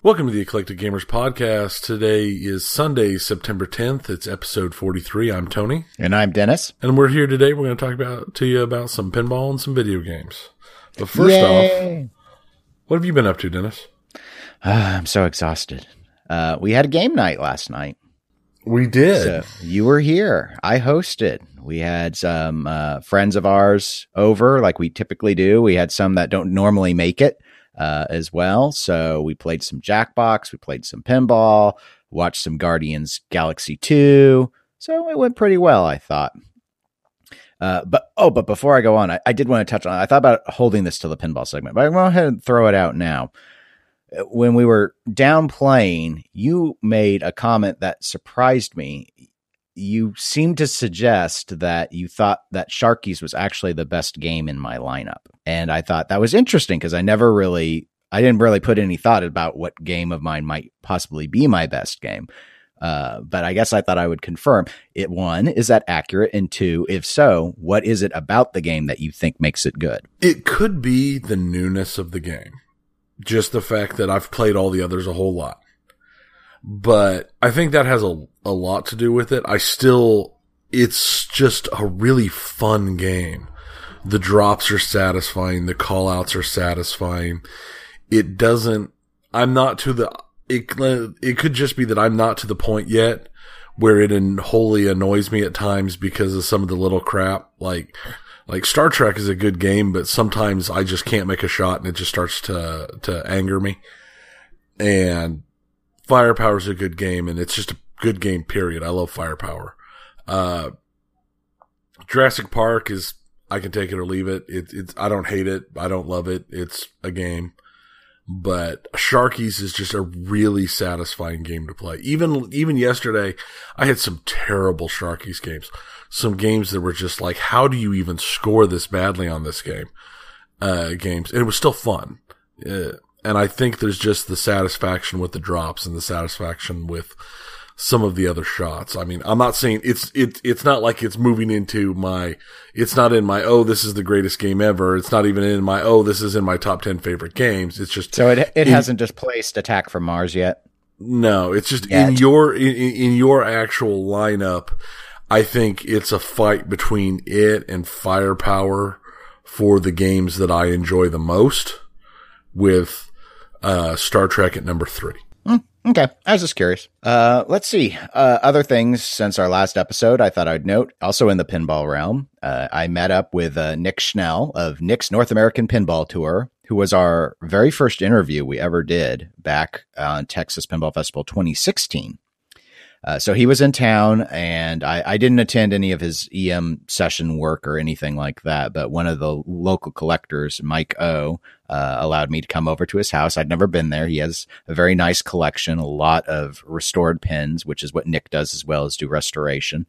Welcome to the Eclectic Gamers Podcast. Today is Sunday, September 10th. It's episode 43. I'm Tony. And I'm Dennis. And we're here today. We're going to talk about to you about some pinball and some video games. But first Yay. off, what have you been up to, Dennis? Ah, I'm so exhausted. Uh, we had a game night last night. We did. So you were here. I hosted. We had some uh, friends of ours over, like we typically do. We had some that don't normally make it uh, as well. So we played some Jackbox. We played some pinball. Watched some Guardians Galaxy Two. So it went pretty well, I thought. Uh, but oh, but before I go on, I, I did want to touch on. I thought about holding this to the pinball segment, but I'm going to go ahead and throw it out now. When we were downplaying, you made a comment that surprised me. You seemed to suggest that you thought that Sharkey's was actually the best game in my lineup, and I thought that was interesting because I never really, I didn't really put any thought about what game of mine might possibly be my best game. Uh, but I guess I thought I would confirm it. One, is that accurate? And two, if so, what is it about the game that you think makes it good? It could be the newness of the game. Just the fact that I've played all the others a whole lot. But I think that has a, a lot to do with it. I still, it's just a really fun game. The drops are satisfying. The call outs are satisfying. It doesn't, I'm not to the, it, it could just be that I'm not to the point yet where it wholly annoys me at times because of some of the little crap. Like, like Star Trek is a good game, but sometimes I just can't make a shot and it just starts to, to anger me. And Firepower is a good game and it's just a good game, period. I love Firepower. Uh, Jurassic Park is, I can take it or leave it. It, it's, I don't hate it. I don't love it. It's a game. But Sharkey's is just a really satisfying game to play. Even, even yesterday, I had some terrible Sharkey's games. Some games that were just like, how do you even score this badly on this game? Uh, games. And it was still fun. Uh, and I think there's just the satisfaction with the drops and the satisfaction with some of the other shots. I mean, I'm not saying it's, it, it's not like it's moving into my, it's not in my, oh, this is the greatest game ever. It's not even in my, oh, this is in my top 10 favorite games. It's just, So it it in- hasn't displaced Attack from Mars yet. no, it's just Yet. in your, in, in your actual lineup. I think it's a fight between it and firepower for the games that I enjoy the most with, uh, Star Trek at number three. Okay, I was just curious. Uh, let's see. Uh, other things since our last episode, I thought I'd note. Also in the pinball realm, uh, I met up with uh, Nick Schnell of Nick's North American Pinball Tour, who was our very first interview we ever did back on Texas Pinball Festival 2016. Uh, so he was in town, and I, I didn't attend any of his EM session work or anything like that. But one of the local collectors, Mike O, uh, allowed me to come over to his house. I'd never been there. He has a very nice collection, a lot of restored pins, which is what Nick does as well as do restoration.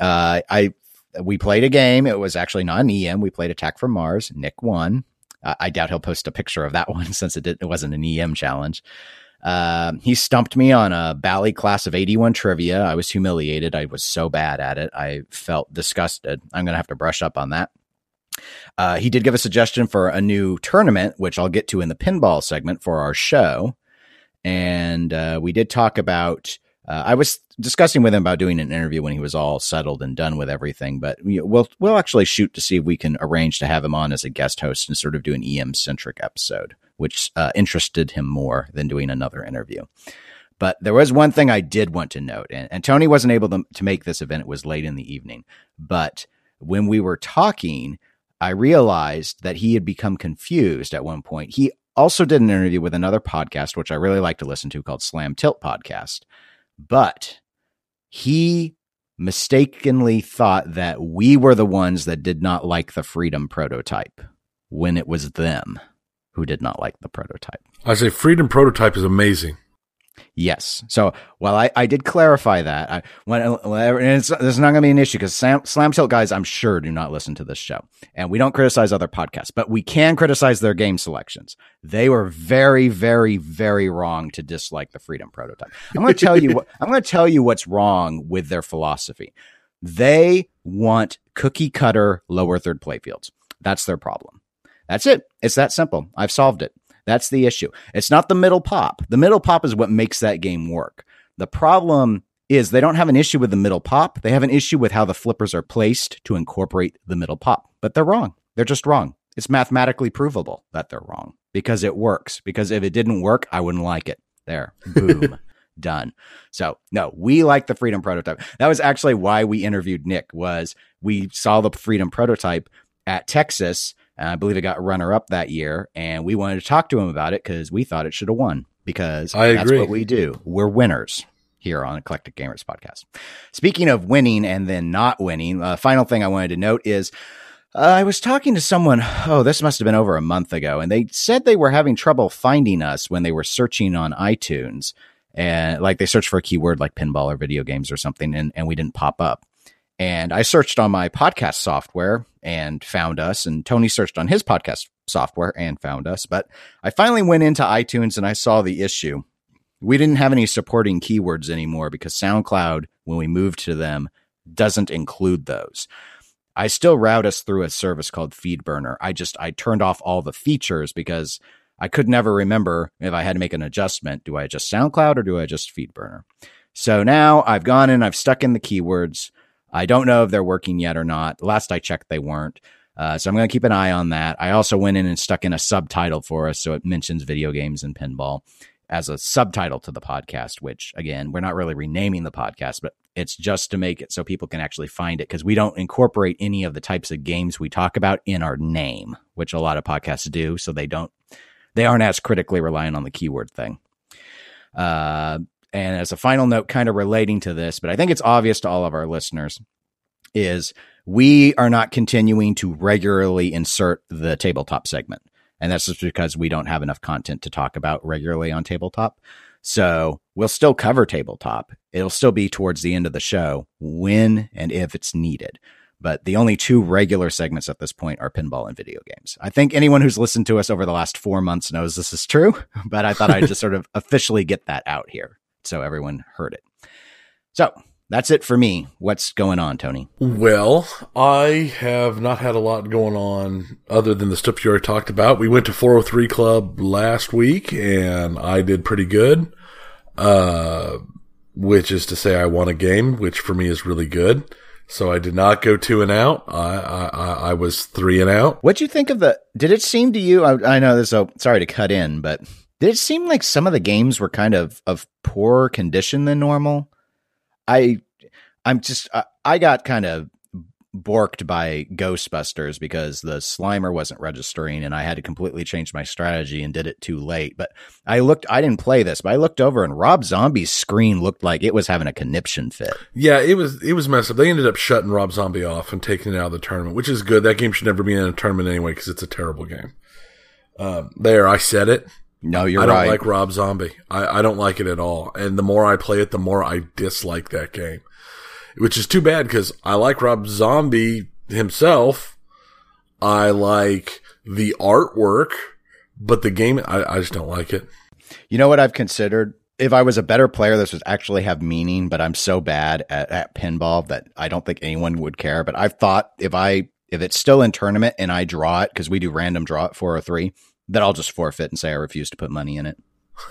Uh, I we played a game. It was actually not an EM. We played Attack from Mars. Nick won. I doubt he'll post a picture of that one since it did, it wasn't an EM challenge. Um, he stumped me on a Bally class of 81 trivia. I was humiliated. I was so bad at it. I felt disgusted. I'm going to have to brush up on that. Uh, he did give a suggestion for a new tournament, which I'll get to in the pinball segment for our show. And uh, we did talk about. Uh, I was discussing with him about doing an interview when he was all settled and done with everything. But we, we'll we'll actually shoot to see if we can arrange to have him on as a guest host and sort of do an EM centric episode, which uh, interested him more than doing another interview. But there was one thing I did want to note, and, and Tony wasn't able to, to make this event. It was late in the evening. But when we were talking, I realized that he had become confused at one point. He also did an interview with another podcast, which I really like to listen to called Slam Tilt Podcast. But he mistakenly thought that we were the ones that did not like the Freedom prototype when it was them who did not like the prototype. I say Freedom Prototype is amazing. Yes. So, well, I, I did clarify that. I, when, whenever, and it's, there's not going to be an issue because Slam Tilt guys, I'm sure, do not listen to this show. And we don't criticize other podcasts, but we can criticize their game selections. They were very, very, very wrong to dislike the Freedom prototype. I'm going to tell you what, I'm going to tell you what's wrong with their philosophy. They want cookie cutter lower third playfields. That's their problem. That's it. It's that simple. I've solved it. That's the issue. It's not the middle pop. The middle pop is what makes that game work. The problem is they don't have an issue with the middle pop. They have an issue with how the flippers are placed to incorporate the middle pop. But they're wrong. They're just wrong. It's mathematically provable that they're wrong because it works. Because if it didn't work, I wouldn't like it. There. Boom. Done. So no, we like the freedom prototype. That was actually why we interviewed Nick was we saw the freedom prototype at Texas and I believe it got runner up that year. And we wanted to talk to him about it because we thought it should have won because I that's agree. what we do. We're winners here on Eclectic Gamers podcast. Speaking of winning and then not winning, uh, final thing I wanted to note is uh, I was talking to someone, oh, this must have been over a month ago, and they said they were having trouble finding us when they were searching on iTunes. And like they searched for a keyword like pinball or video games or something, and, and we didn't pop up. And I searched on my podcast software and found us, and Tony searched on his podcast software and found us. But I finally went into iTunes and I saw the issue. We didn't have any supporting keywords anymore because SoundCloud, when we moved to them, doesn't include those. I still route us through a service called FeedBurner. I just I turned off all the features because I could never remember if I had to make an adjustment. Do I adjust SoundCloud or do I adjust FeedBurner? So now I've gone in, I've stuck in the keywords. I don't know if they're working yet or not. Last I checked, they weren't. Uh, so I'm going to keep an eye on that. I also went in and stuck in a subtitle for us so it mentions video games and pinball as a subtitle to the podcast, which again, we're not really renaming the podcast, but it's just to make it so people can actually find it because we don't incorporate any of the types of games we talk about in our name, which a lot of podcasts do. So they don't, they aren't as critically reliant on the keyword thing. Uh, and as a final note, kind of relating to this, but I think it's obvious to all of our listeners, is we are not continuing to regularly insert the tabletop segment. And that's just because we don't have enough content to talk about regularly on tabletop. So we'll still cover tabletop. It'll still be towards the end of the show when and if it's needed. But the only two regular segments at this point are pinball and video games. I think anyone who's listened to us over the last four months knows this is true, but I thought I'd just sort of officially get that out here so everyone heard it. So that's it for me. What's going on, Tony? Well, I have not had a lot going on other than the stuff you already talked about. We went to 403 Club last week and I did pretty good. Uh, which is to say I won a game, which for me is really good. So I did not go two and out. I, I, I was three and out. What'd you think of the, did it seem to you, I, I know this, so sorry to cut in, but did it seem like some of the games were kind of of poorer condition than normal? I I'm just I, I got kind of borked by Ghostbusters because the Slimer wasn't registering and I had to completely change my strategy and did it too late. But I looked, I didn't play this, but I looked over and Rob Zombie's screen looked like it was having a conniption fit. Yeah, it was it was messed up. They ended up shutting Rob Zombie off and taking it out of the tournament, which is good. That game should never be in a tournament anyway because it's a terrible game. Uh, there, I said it. No, you're not. I don't like Rob Zombie. I, I don't like it at all. And the more I play it, the more I dislike that game. Which is too bad because I like Rob Zombie himself. I like the artwork, but the game, I, I just don't like it. You know what I've considered? If I was a better player, this would actually have meaning, but I'm so bad at, at pinball that I don't think anyone would care. But I've thought if I, if it's still in tournament and I draw it, because we do random draw at 403, that I'll just forfeit and say I refuse to put money in it.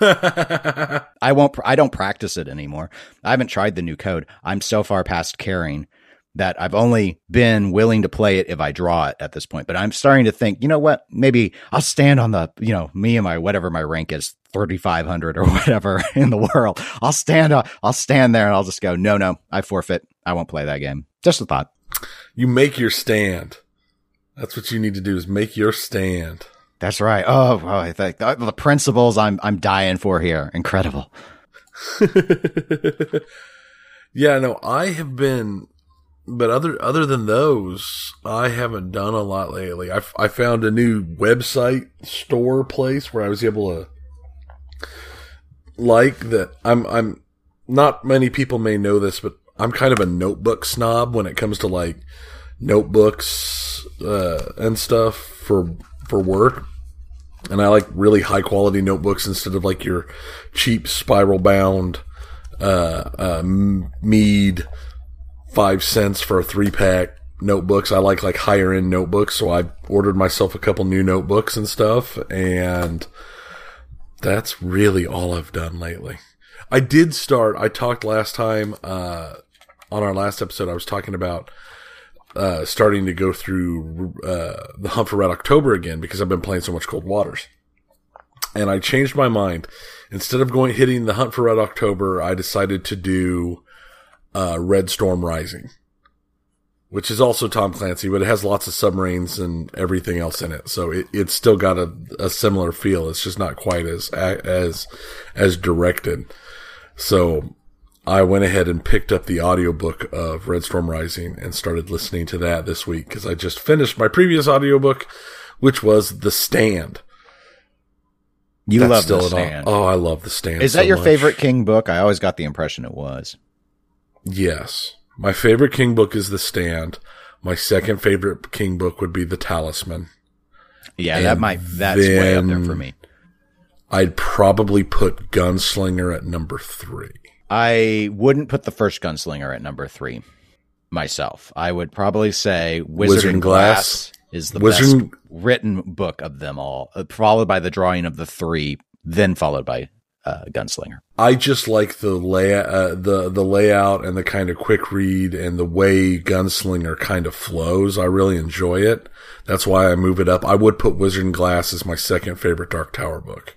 I won't. I don't practice it anymore. I haven't tried the new code. I'm so far past caring that I've only been willing to play it if I draw it at this point. But I'm starting to think, you know what? Maybe I'll stand on the, you know, me and my whatever my rank is, 3,500 or whatever in the world. I'll stand. up. I'll stand there and I'll just go, no, no, I forfeit. I won't play that game. Just a thought. You make your stand. That's what you need to do is make your stand. That's right. Oh, oh I think the, the principles I'm I'm dying for here. Incredible. yeah, no, I have been, but other other than those, I haven't done a lot lately. I, I found a new website store place where I was able to like that I'm I'm not many people may know this, but I'm kind of a notebook snob when it comes to like notebooks uh, and stuff for for work. And I like really high quality notebooks instead of like your cheap spiral bound uh, uh, mead five cents for a three pack notebooks. I like like higher end notebooks, so I ordered myself a couple new notebooks and stuff, and that's really all I've done lately. I did start. I talked last time uh, on our last episode. I was talking about uh, starting to go through uh, the Hunt for Red October again because I've been playing so much Cold Waters, and I changed my mind. Instead of going hitting the Hunt for Red October, I decided to do uh, Red Storm Rising, which is also Tom Clancy, but it has lots of submarines and everything else in it. So it, it's still got a, a similar feel. It's just not quite as as as directed. So I went ahead and picked up the audiobook of Red Storm Rising and started listening to that this week because I just finished my previous audiobook, which was The Stand. You That's love The Stand. Oh, I love The Stand. Is that so your much. favorite King book? I always got the impression it was. Yes. My favorite King book is The Stand. My second favorite King book would be The Talisman. Yeah, and that might that's way up there for me. I'd probably put Gunslinger at number three. I wouldn't put the first Gunslinger at number three myself. I would probably say Wizard, Wizard and Glass, Glass is the Wizard... best written book of them all, uh, followed by the drawing of the three, then followed by uh, Gunslinger. I just like the layout, uh, the the layout, and the kind of quick read, and the way Gunslinger kind of flows. I really enjoy it. That's why I move it up. I would put Wizard and Glass as my second favorite Dark Tower book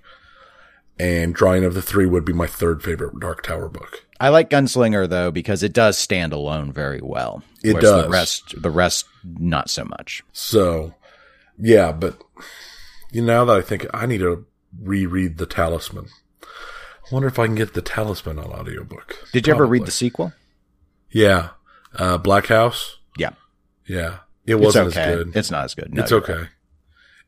and Drawing of the Three would be my third favorite Dark Tower book. I like Gunslinger though because it does stand alone very well. It does. The rest, the rest, not so much. So, yeah, but you know, now that I think I need to reread the Talisman. I wonder if I can get the Talisman on audiobook. Did Probably. you ever read the sequel? Yeah, uh, Black House. Yeah, yeah, it wasn't okay. as good. It's not as good. No, it's okay. Right.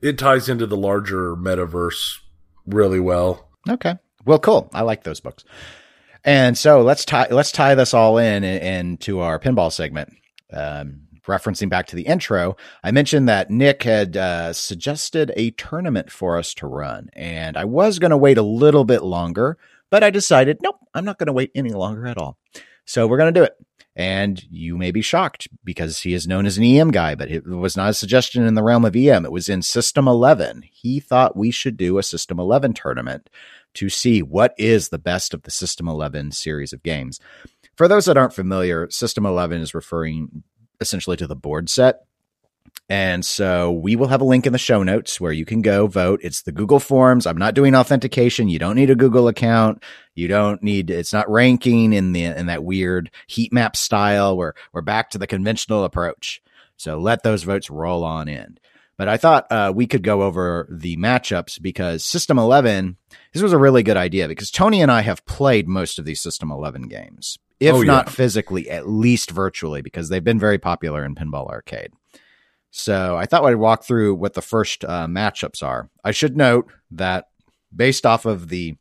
It ties into the larger metaverse really well. Okay. Well, cool. I like those books. And so let's tie let's tie this all in into our pinball segment. Um, referencing back to the intro, I mentioned that Nick had uh, suggested a tournament for us to run, and I was going to wait a little bit longer, but I decided, nope, I'm not going to wait any longer at all. So we're going to do it. And you may be shocked because he is known as an EM guy, but it was not a suggestion in the realm of EM. It was in System 11. He thought we should do a System 11 tournament to see what is the best of the System 11 series of games. For those that aren't familiar, System 11 is referring essentially to the board set. And so we will have a link in the show notes where you can go vote. It's the Google Forms. I'm not doing authentication. You don't need a Google account. You don't need, it's not ranking in the, in that weird heat map style where we're back to the conventional approach. So let those votes roll on in. But I thought uh, we could go over the matchups because System 11, this was a really good idea because Tony and I have played most of these System 11 games, if oh, not physically, at least virtually, because they've been very popular in Pinball Arcade. So I thought I'd walk through what the first uh, matchups are. I should note that based off of the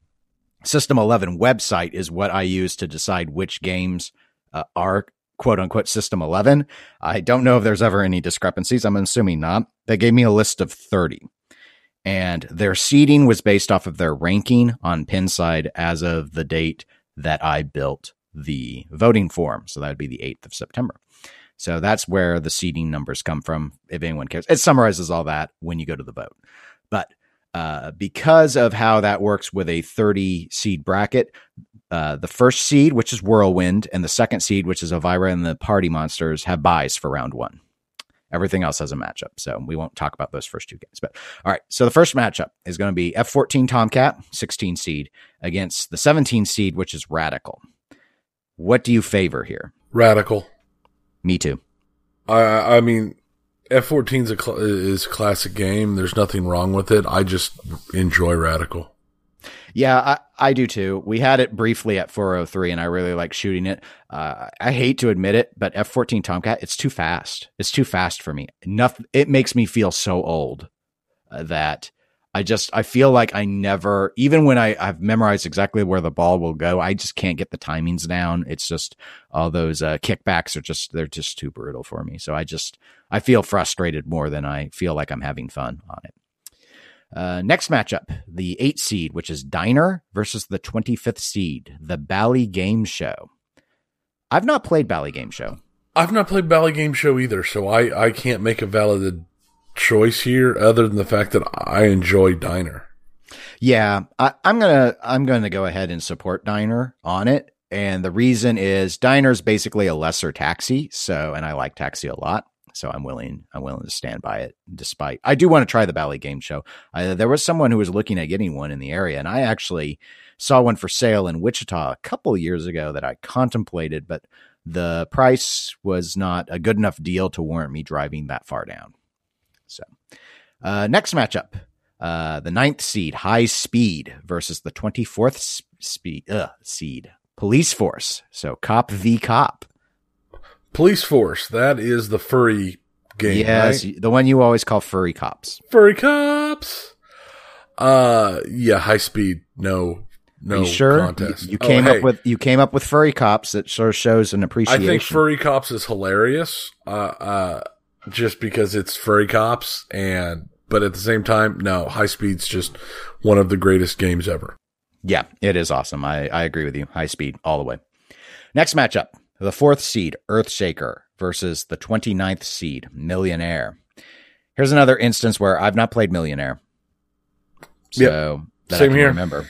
System 11 website is what I use to decide which games uh, are quote unquote system 11. I don't know if there's ever any discrepancies. I'm assuming not. They gave me a list of 30 and their seeding was based off of their ranking on Pinside as of the date that I built the voting form. So that would be the 8th of September. So that's where the seeding numbers come from, if anyone cares. It summarizes all that when you go to the vote. But uh, because of how that works with a 30 seed bracket, uh, the first seed, which is Whirlwind, and the second seed, which is Elvira and the Party Monsters, have buys for round one. Everything else has a matchup. So we won't talk about those first two games. But all right. So the first matchup is going to be F14 Tomcat, 16 seed, against the 17 seed, which is Radical. What do you favor here? Radical. Me too. I I mean, F14 is a cl- is a classic game. There's nothing wrong with it. I just enjoy Radical. Yeah, I, I do too. We had it briefly at 403 and I really like shooting it. Uh, I hate to admit it, but F14 Tomcat, it's too fast. It's too fast for me. Enough. It makes me feel so old uh, that I just I feel like I never even when I I've memorized exactly where the ball will go, I just can't get the timings down. It's just all those uh, kickbacks are just they're just too brutal for me. So I just I feel frustrated more than I feel like I'm having fun on it. Uh, next matchup, the eight seed, which is Diner versus the 25th seed, the Bally Game Show. I've not played Bally Game Show. I've not played Bally Game Show either, so I, I can't make a valid choice here other than the fact that I enjoy Diner. Yeah, I, am gonna I'm gonna go ahead and support Diner on it, and the reason is Diner's basically a lesser taxi, so and I like taxi a lot, so I'm willing I'm willing to stand by it. Despite I do want to try the Bally Game Show. There was someone who was looking at getting one in the area, and I actually saw one for sale in Wichita a couple years ago that I contemplated, but the price was not a good enough deal to warrant me driving that far down. So, uh, next matchup, uh, the ninth seed, High Speed versus the twenty fourth speed uh, seed, Police Force. So, Cop v Cop. Police Force. That is the furry game. Yes, right? the one you always call furry cops. Furry cops. Uh, yeah, High Speed. No, no sure? contest. You, you oh, came oh, up with you came up with furry cops that sort of shows an appreciation. I think furry cops is hilarious. Uh, uh, just because it's furry cops and but at the same time, no, High Speed's just one of the greatest games ever. Yeah, it is awesome. I, I agree with you. High Speed all the way. Next matchup, the fourth seed, Earthshaker versus the 29th seed, Millionaire. Here's another instance where I've not played Millionaire. So yep. that Same I can here. remember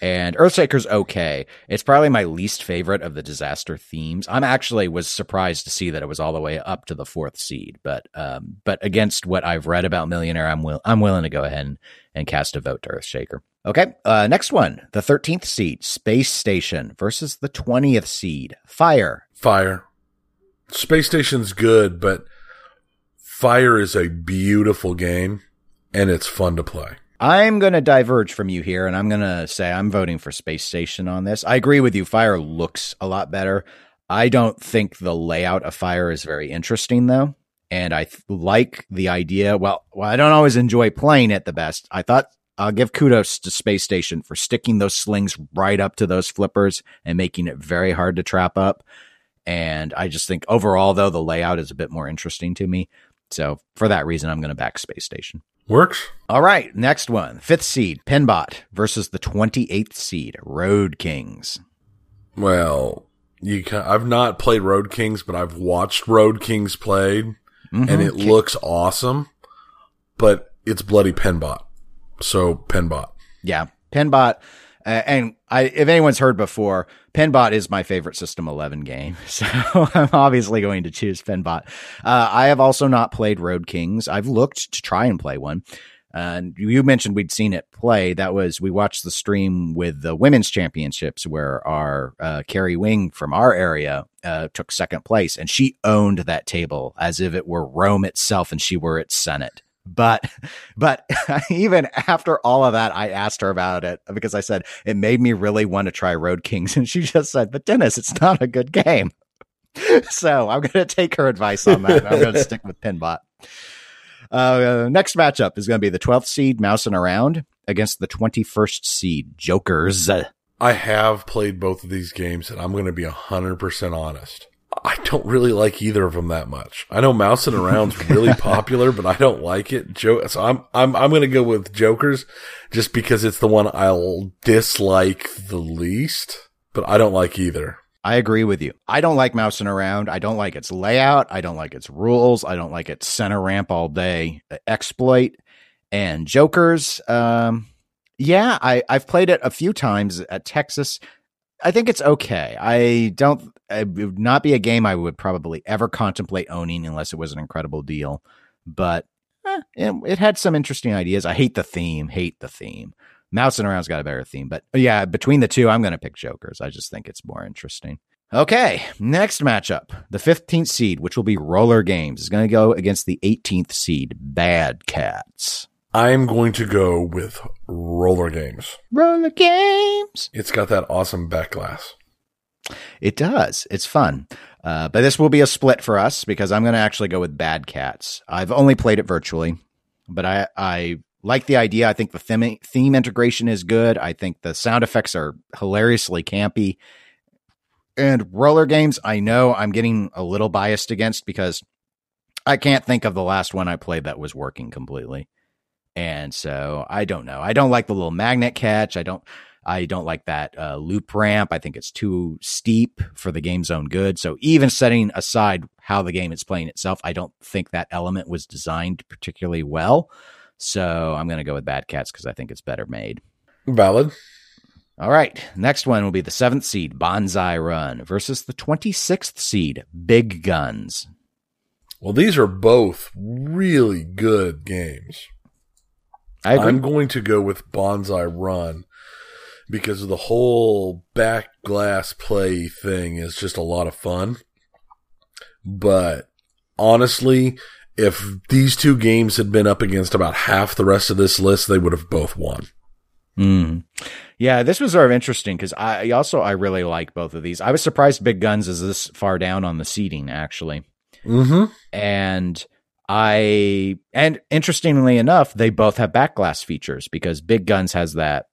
and Earthshaker's okay. It's probably my least favorite of the disaster themes. I'm actually was surprised to see that it was all the way up to the fourth seed, but um, but against what I've read about Millionaire, I'm will I'm willing to go ahead and, and cast a vote to Earthshaker. Okay, uh, next one, the 13th seed, Space Station versus the 20th seed, Fire. Fire. Space Station's good, but Fire is a beautiful game and it's fun to play. I'm going to diverge from you here, and I'm going to say I'm voting for Space Station on this. I agree with you. Fire looks a lot better. I don't think the layout of Fire is very interesting, though. And I th- like the idea. Well, well, I don't always enjoy playing it the best. I thought I'll give kudos to Space Station for sticking those slings right up to those flippers and making it very hard to trap up. And I just think overall, though, the layout is a bit more interesting to me. So for that reason, I'm going to back Space Station. Works. All right. Next one. Fifth seed, Pinbot versus the 28th seed, Road Kings. Well, you can, I've not played Road Kings, but I've watched Road Kings played mm-hmm. and it looks awesome, but it's bloody Pinbot. So Pinbot. Yeah. Pinbot and I, if anyone's heard before, Pinbot is my favorite System 11 game. So I'm obviously going to choose Pinbot. Uh, I have also not played Road Kings. I've looked to try and play one. And uh, you mentioned we'd seen it play. That was, we watched the stream with the women's championships where our uh, Carrie Wing from our area uh, took second place and she owned that table as if it were Rome itself and she were its Senate. But, but even after all of that, I asked her about it because I said it made me really want to try Road Kings. And she just said, but Dennis, it's not a good game. So I'm going to take her advice on that. I'm going to stick with Pinbot. Uh, next matchup is going to be the 12th seed mousing around against the 21st seed Jokers. I have played both of these games and I'm going to be 100% honest. I don't really like either of them that much. I know mousing around's really popular, but I don't like it. Jo- so I'm I'm I'm gonna go with Jokers, just because it's the one I'll dislike the least. But I don't like either. I agree with you. I don't like mousing around. I don't like its layout. I don't like its rules. I don't like its center ramp all day exploit. And Jokers, um, yeah, I I've played it a few times at Texas. I think it's okay. I don't. It would not be a game I would probably ever contemplate owning unless it was an incredible deal. But eh, it, it, had some interesting ideas. I hate the theme. Hate the theme. Mousing around's got a better theme, but yeah, between the two, I'm going to pick Jokers. I just think it's more interesting. Okay, next matchup. The 15th seed, which will be Roller Games, is going to go against the 18th seed, Bad Cats. I'm going to go with roller games. Roller games. It's got that awesome back glass. It does. It's fun. Uh, but this will be a split for us because I'm going to actually go with Bad Cats. I've only played it virtually, but I, I like the idea. I think the theme, theme integration is good. I think the sound effects are hilariously campy. And roller games, I know I'm getting a little biased against because I can't think of the last one I played that was working completely. And so I don't know. I don't like the little magnet catch. I don't. I don't like that uh, loop ramp. I think it's too steep for the game's own good. So even setting aside how the game is playing itself, I don't think that element was designed particularly well. So I'm going to go with Bad Cats because I think it's better made. Valid. All right. Next one will be the seventh seed, Banzai Run, versus the 26th seed, Big Guns. Well, these are both really good games. I agree. I'm going to go with Banzai Run because the whole back glass play thing is just a lot of fun. But honestly, if these two games had been up against about half the rest of this list, they would have both won. Mm. Yeah, this was sort of interesting because I also I really like both of these. I was surprised Big Guns is this far down on the seating actually, Mm-hmm. and I and interestingly enough, they both have back glass features because Big Guns has that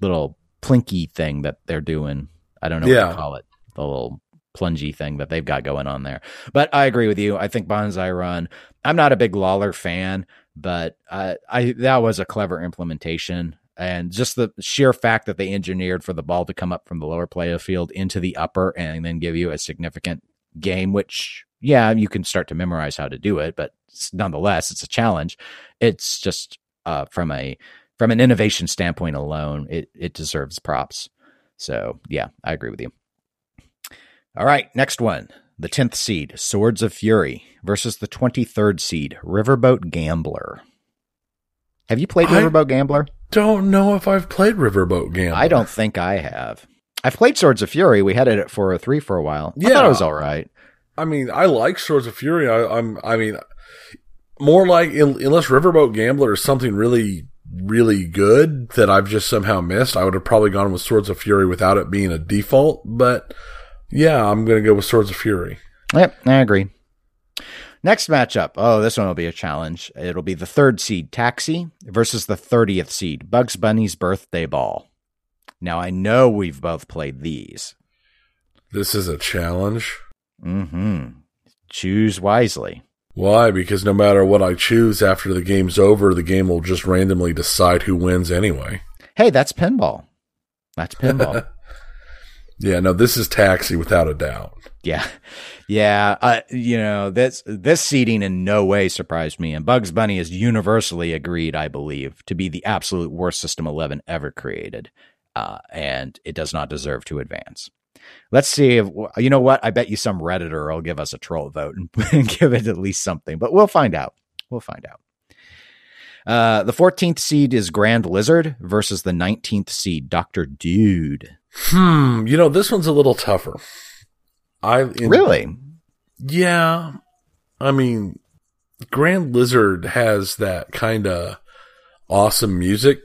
little plinky thing that they're doing. I don't know what to call it, the little plungy thing that they've got going on there. But I agree with you. I think Banzai Run. I'm not a big Lawlor fan, but uh, I that was a clever implementation. And just the sheer fact that they engineered for the ball to come up from the lower play of field into the upper and then give you a significant game, which, yeah, you can start to memorize how to do it, but nonetheless, it's a challenge. It's just uh, from a from an innovation standpoint alone, it it deserves props. So yeah, I agree with you. All right, next one. The 10th seed, Swords of Fury, versus the 23rd seed, Riverboat Gambler. Have you played I- Riverboat Gambler? Don't know if I've played Riverboat Gambler. I don't think I have. I've played Swords of Fury. We had it at 403 for a while. I thought Yeah. it was all right. I mean, I like Swords of Fury. I, I'm. I mean, more like un- unless Riverboat Gambler is something really, really good that I've just somehow missed, I would have probably gone with Swords of Fury without it being a default. But yeah, I'm going to go with Swords of Fury. Yep, I agree. Next matchup. Oh, this one will be a challenge. It'll be the third seed, Taxi, versus the 30th seed, Bugs Bunny's Birthday Ball. Now, I know we've both played these. This is a challenge. Mm hmm. Choose wisely. Why? Because no matter what I choose after the game's over, the game will just randomly decide who wins anyway. Hey, that's pinball. That's pinball. Yeah, no, this is Taxi without a doubt. yeah. Yeah. Uh, you know, this, this seeding in no way surprised me. And Bugs Bunny is universally agreed, I believe, to be the absolute worst System 11 ever created. Uh, and it does not deserve to advance. Let's see if, you know what? I bet you some Redditor will give us a troll vote and, and give it at least something, but we'll find out. We'll find out. Uh, the 14th seed is Grand Lizard versus the 19th seed, Dr. Dude. Hmm, you know, this one's a little tougher. I in- Really? Yeah. I mean, Grand Lizard has that kind of awesome music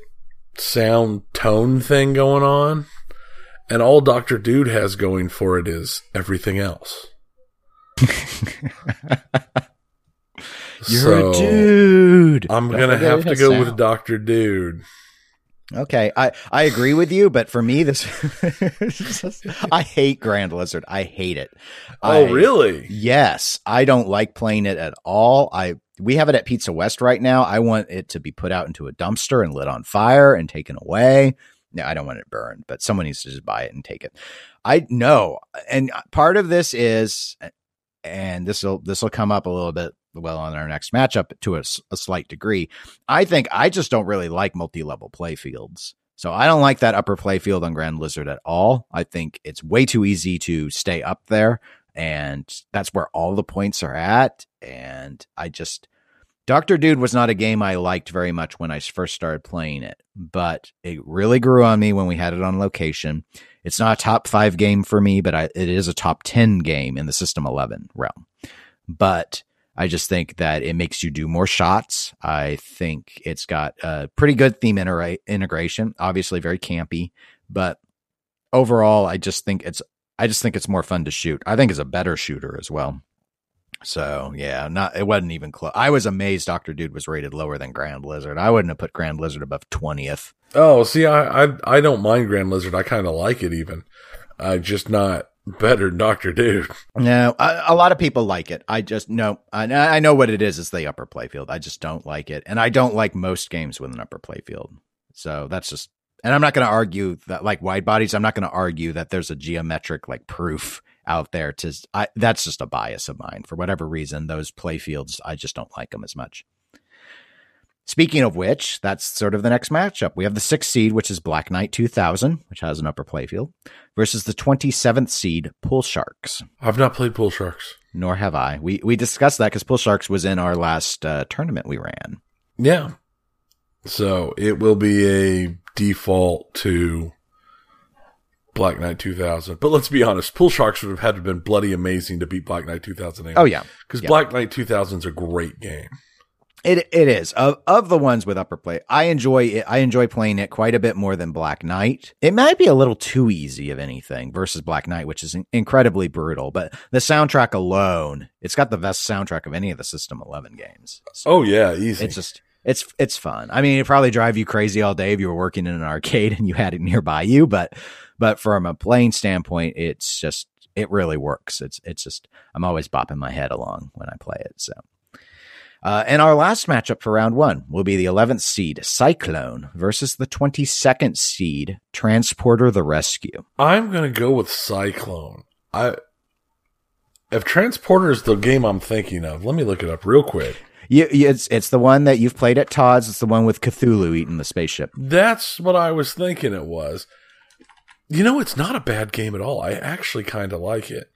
sound tone thing going on. And all Dr. Dude has going for it is everything else. You're So, a dude. I'm going to have to go sound. with Dr. Dude. Okay, I I agree with you, but for me, this I hate Grand Lizard. I hate it. Oh, I- really? Yes, I don't like playing it at all. I we have it at Pizza West right now. I want it to be put out into a dumpster and lit on fire and taken away. I don't want it burned, but someone needs to just buy it and take it. I know, and part of this is, and this will this will come up a little bit well on our next matchup to a, a slight degree. I think I just don't really like multi level play fields. So I don't like that upper play field on Grand Lizard at all. I think it's way too easy to stay up there and that's where all the points are at. And I just, Doctor Dude was not a game I liked very much when I first started playing it, but it really grew on me when we had it on location. It's not a top five game for me, but I, it is a top 10 game in the System 11 realm. But I just think that it makes you do more shots. I think it's got a pretty good theme intera- integration, obviously very campy, but overall, I just think it's I just think it's more fun to shoot. I think it's a better shooter as well. So yeah, not it wasn't even close. I was amazed Doctor Dude was rated lower than Grand Lizard. I wouldn't have put Grand Lizard above twentieth. Oh, see, I I, I don't mind Grand Lizard. I kind of like it even. I just not better than Doctor Dude. No, a, a lot of people like it. I just no, I, I know what it is. It's the upper playfield. I just don't like it, and I don't like most games with an upper playfield. So that's just, and I'm not going to argue that like wide bodies. I'm not going to argue that there's a geometric like proof out there to I, that's just a bias of mine. For whatever reason those playfields i just don't like them as much. Speaking of which that's sort of the next matchup. We have the sixth seed which is black knight 2000 which has an upper playfield versus the 27th seed pool sharks. I've not played pool sharks. Nor have i. We we discussed that because pool sharks was in our last uh, tournament we ran. Yeah. So it will be a default to Black Knight 2000. But let's be honest, Pool Sharks would have had to have been bloody amazing to beat Black Knight 2008. Oh yeah, because yeah. Black Knight 2000 is a great game. It it is of of the ones with upper play. I enjoy it. I enjoy playing it quite a bit more than Black Knight. It might be a little too easy of anything versus Black Knight, which is incredibly brutal. But the soundtrack alone, it's got the best soundtrack of any of the System Eleven games. So oh yeah, easy. It's just it's it's fun. I mean, it probably drive you crazy all day if you were working in an arcade and you had it nearby you, but but from a playing standpoint, it's just it really works. It's it's just I'm always bopping my head along when I play it. So. Uh, and our last matchup for round one will be the 11th seed Cyclone versus the 22nd seed Transporter the Rescue. I'm going to go with Cyclone. I if Transporter is the game I'm thinking of, let me look it up real quick. You, it's it's the one that you've played at Todd's. It's the one with Cthulhu eating the spaceship. That's what I was thinking it was. You know, it's not a bad game at all. I actually kind of like it,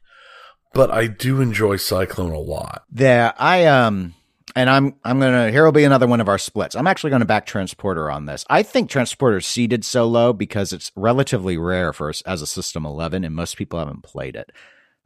but I do enjoy Cyclone a lot. Yeah, I um, and I'm I'm gonna here will be another one of our splits. I'm actually to back Transporter on this. I think Transporter seeded so low because it's relatively rare for us as a System 11, and most people haven't played it.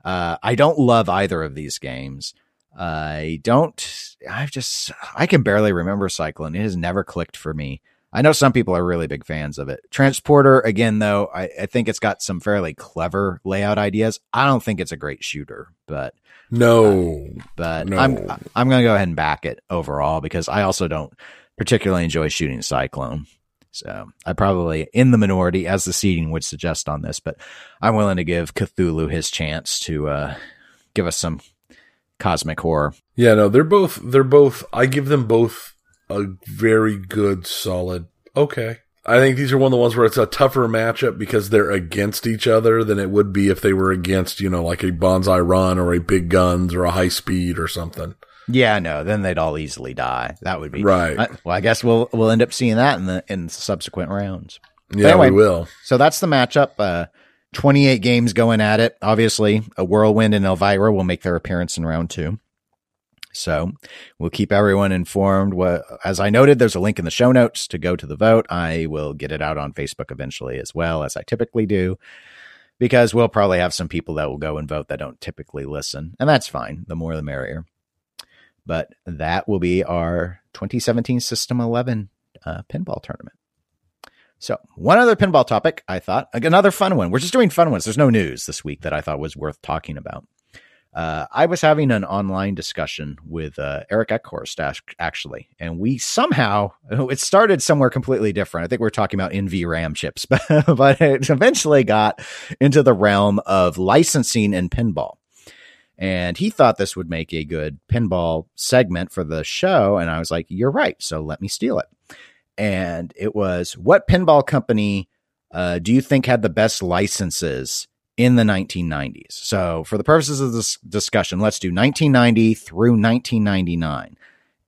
Uh, I don't love either of these games. I don't. I've just. I can barely remember Cyclone. It has never clicked for me. I know some people are really big fans of it. Transporter, again, though, I, I, think it's got some fairly clever layout ideas. I don't think it's a great shooter, but no, uh, but no. I'm I'm going to go ahead and back it overall because I also don't particularly enjoy shooting Cyclone. So I probably in the minority as the seating would suggest on this, but I'm willing to give Cthulhu his chance to uh, give us some cosmic horror. Yeah, no, they're both they're both I give them both a very good solid okay. I think these are one of the ones where it's a tougher matchup because they're against each other than it would be if they were against, you know, like a Banzai Run or a Big Guns or a High Speed or something. Yeah, no, then they'd all easily die. That would be right. well, I guess we'll we'll end up seeing that in the in subsequent rounds. Yeah, anyway, we will. So that's the matchup. Uh, 28 games going at it. Obviously, a whirlwind and Elvira will make their appearance in round two. So we'll keep everyone informed. As I noted, there's a link in the show notes to go to the vote. I will get it out on Facebook eventually as well, as I typically do, because we'll probably have some people that will go and vote that don't typically listen. And that's fine. The more the merrier. But that will be our 2017 System 11 uh, pinball tournament. So, one other pinball topic I thought, another fun one. We're just doing fun ones. There's no news this week that I thought was worth talking about. Uh, I was having an online discussion with uh, Eric Eckhorst, actually, and we somehow it started somewhere completely different. I think we are talking about NVRAM chips, but, it eventually got into the realm of licensing and pinball. And he thought this would make a good pinball segment for the show. And I was like, You're right. So let me steal it and it was what pinball company uh, do you think had the best licenses in the 1990s? So, for the purposes of this discussion, let's do 1990 through 1999.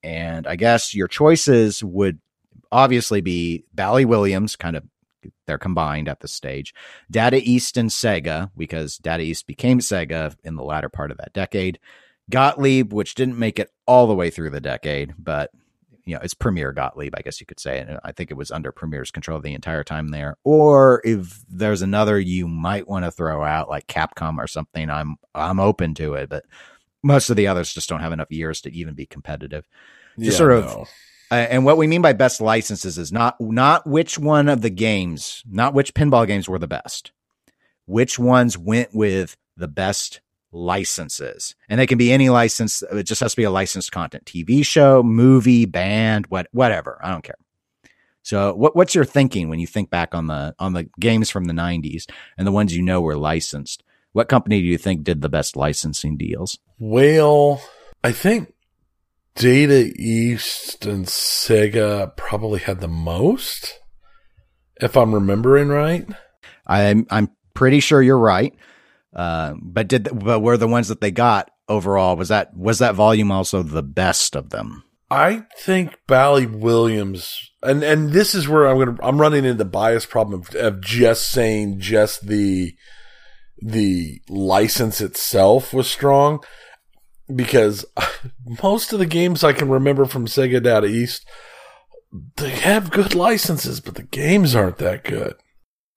And I guess your choices would obviously be Bally Williams, kind of they're combined at this stage, Data East and Sega, because Data East became Sega in the latter part of that decade. Gottlieb, which didn't make it all the way through the decade, but you know, it's Premier Gottlieb, I guess you could say. And I think it was under Premier's control the entire time there. Or if there's another you might want to throw out, like Capcom or something, I'm I'm open to it. But most of the others just don't have enough years to even be competitive. Just yeah, sort of. No. Uh, and what we mean by best licenses is not not which one of the games, not which pinball games were the best, which ones went with the best licenses. And they can be any license. It just has to be a licensed content, TV show, movie, band, what, whatever. I don't care. So what, what's your thinking when you think back on the, on the games from the nineties and the ones you know were licensed? What company do you think did the best licensing deals? Well, I think Data East and Sega probably had the most, if I'm remembering right. I'm I'm pretty sure you're right. Uh, but did but were the ones that they got overall was that was that volume also the best of them? I think Bally Williams, and and this is where I'm gonna I'm running into the bias problem of, of just saying just the the license itself was strong because most of the games I can remember from Sega Data East they have good licenses, but the games aren't that good.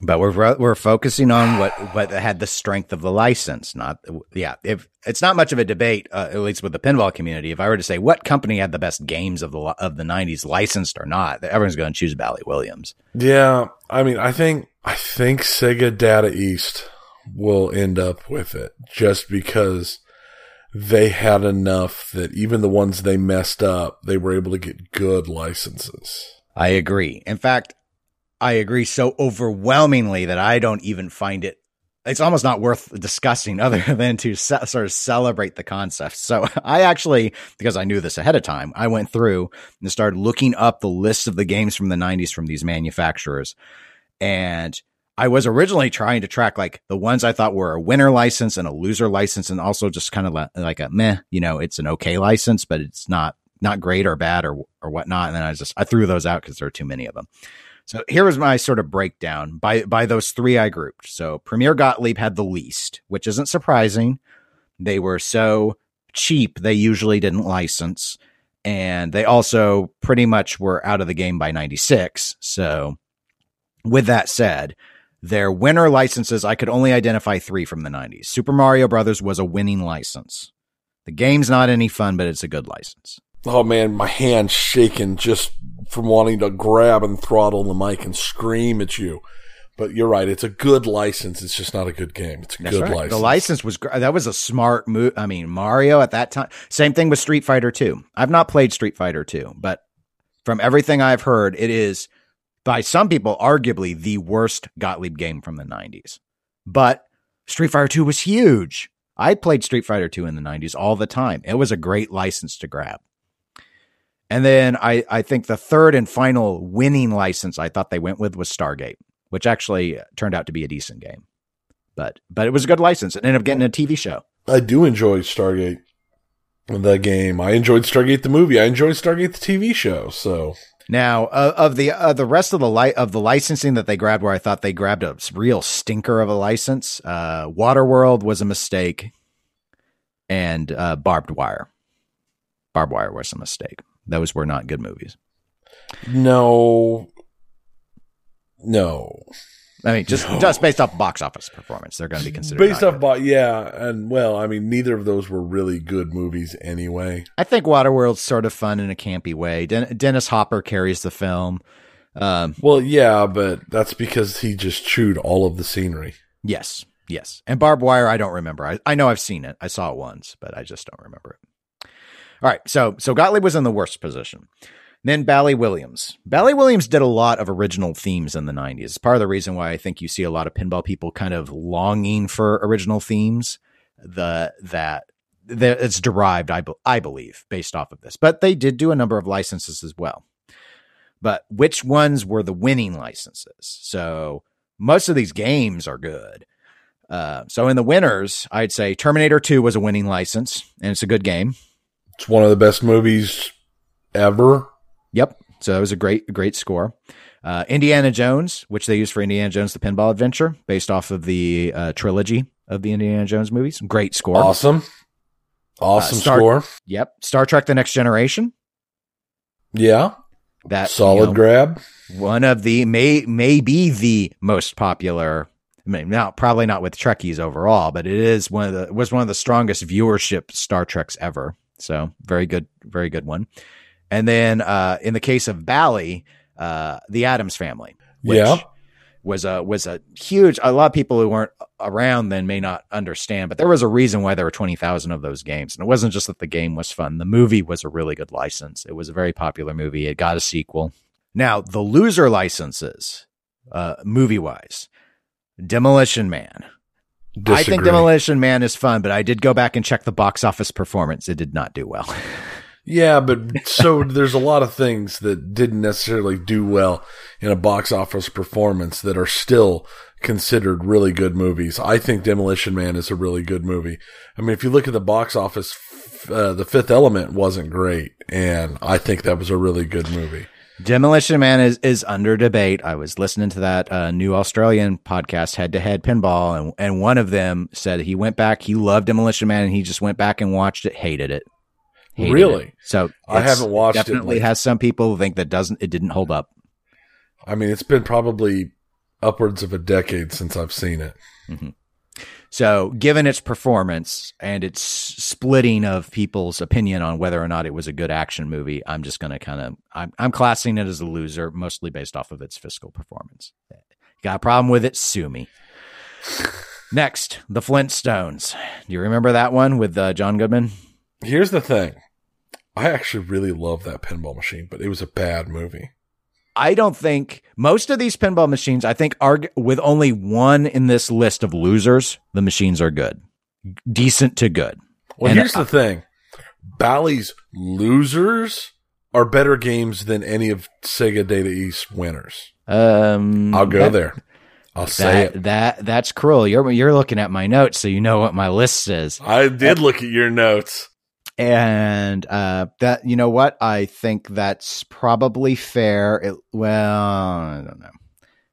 But we're we're focusing on what what had the strength of the license, not yeah. If it's not much of a debate, uh, at least with the pinball community, if I were to say what company had the best games of the of the '90s, licensed or not, everyone's going to choose Bally Williams. Yeah, I mean, I think I think Sega Data East will end up with it just because they had enough that even the ones they messed up, they were able to get good licenses. I agree. In fact, I agree so overwhelmingly that I don't even find it. It's almost not worth discussing other than to se- sort of celebrate the concept. So I actually, because I knew this ahead of time, I went through and started looking up the list of the games from the 90s from these manufacturers. And I was originally trying to track like the ones I thought were a winner license and a loser license, and also just kind of like, a meh, you know, it's an okay license, but it's not not great or bad or or whatnot. And then I just I threw those out because there are too many of them. So here was my sort of breakdown by by those three I grouped. So Premier Gottlieb had the least, which isn't surprising. They were so cheap they usually didn't license, and they also pretty much were out of the game by '96. So with that said their winner licenses, I could only identify three from the 90s. Super Mario Brothers was a winning license. The game's not any fun, but it's a good license. Oh man, my hand's shaking just from wanting to grab and throttle the mic and scream at you. But you're right. It's a good license. It's just not a good game. It's a That's good right. license. The license was that was a smart move. I mean, Mario at that time. Same thing with Street Fighter 2. I've not played Street Fighter 2, but from everything I've heard, it is by some people, arguably the worst Gottlieb game from the 90s. But Street Fighter 2 was huge. I played Street Fighter 2 in the 90s all the time. It was a great license to grab. And then I, I think the third and final winning license I thought they went with was Stargate, which actually turned out to be a decent game. But but it was a good license. It ended up getting a TV show. I do enjoy Stargate, the game. I enjoyed Stargate the movie. I enjoyed Stargate the TV show. So now, uh, of the uh, the rest of the li- of the licensing that they grabbed, where I thought they grabbed a real stinker of a license, uh, Waterworld was a mistake, and uh, Barbed Wire, Barbed Wire was a mistake. Those were not good movies. No, no. I mean, just no. just based off box office performance, they're going to be considered based off, bo- yeah, and well, I mean, neither of those were really good movies anyway. I think Waterworld's sort of fun in a campy way. Den- Dennis Hopper carries the film. Um, well, yeah, but that's because he just chewed all of the scenery. Yes, yes, and Barbed Wire, I don't remember. I, I know I've seen it. I saw it once, but I just don't remember it. All right, so so Gottlieb was in the worst position. Then Bally Williams. Bally Williams did a lot of original themes in the 90s. It's part of the reason why I think you see a lot of pinball people kind of longing for original themes. The that that it's derived, I, I believe, based off of this. But they did do a number of licenses as well. But which ones were the winning licenses? So most of these games are good. Uh, so in the winners, I'd say Terminator 2 was a winning license, and it's a good game. It's one of the best movies ever. Yep. So that was a great, great score. Uh, Indiana Jones, which they used for Indiana Jones: The Pinball Adventure, based off of the uh, trilogy of the Indiana Jones movies. Great score. Awesome. Awesome uh, Star, score. Yep. Star Trek: The Next Generation. Yeah. That solid you know, grab. One of the may may be the most popular. I mean, not probably not with Trekkies overall, but it is one of the was one of the strongest viewership Star Treks ever. So very good, very good one. And then uh, in the case of Bally, uh, the Addams family. Which, yeah. was a was a huge. A lot of people who weren't around then may not understand, but there was a reason why there were twenty thousand of those games, and it wasn't just that the game was fun. The movie was a really good license. It was a very popular movie. It got a sequel. Now the loser licenses, uh, movie wise, Demolition Man. Disagree. I think Demolition Man is fun, but I did go back and check the box office performance. It did not do well. Yeah, but so there's a lot of things that didn't necessarily do well in a box office performance that are still considered really good movies. I think Demolition Man is a really good movie. I mean, if you look at the box office, uh, The Fifth Element wasn't great, and I think that was a really good movie. Demolition Man is, is under debate. I was listening to that uh, new Australian podcast, Head to Head Pinball, and, and one of them said he went back, he loved Demolition Man, and he just went back and watched it, hated it. Hated Really? it. So I haven't watched it, Definitely like- has some people think that doesn't it didn't hold up. I mean, it's been probably upwards of a decade since I've seen it. So, given its performance and its splitting of people's opinion on whether or not it was a good action movie, I'm just going to kind of I'm, I'm classing it as a loser, mostly based off of its fiscal performance. Got a problem with it? Sue me. Next, the Flintstones. Do you remember that one with uh, John Goodman? Here's the thing. I actually really love that pinball machine, but it was a bad movie. I don't think most of these pinball machines, I think, are with only one in this list of losers, the machines are good, decent to good. Well, And here's the thing. Bally's losers are better games than any of Sega Data East winners. Um, I'll go that- there. I'll say That, it. that that's cruel. You're you're looking at my notes, so you know what my list says. I did look at your notes. And uh, that you know what I think that's probably fair. It, well, I don't know.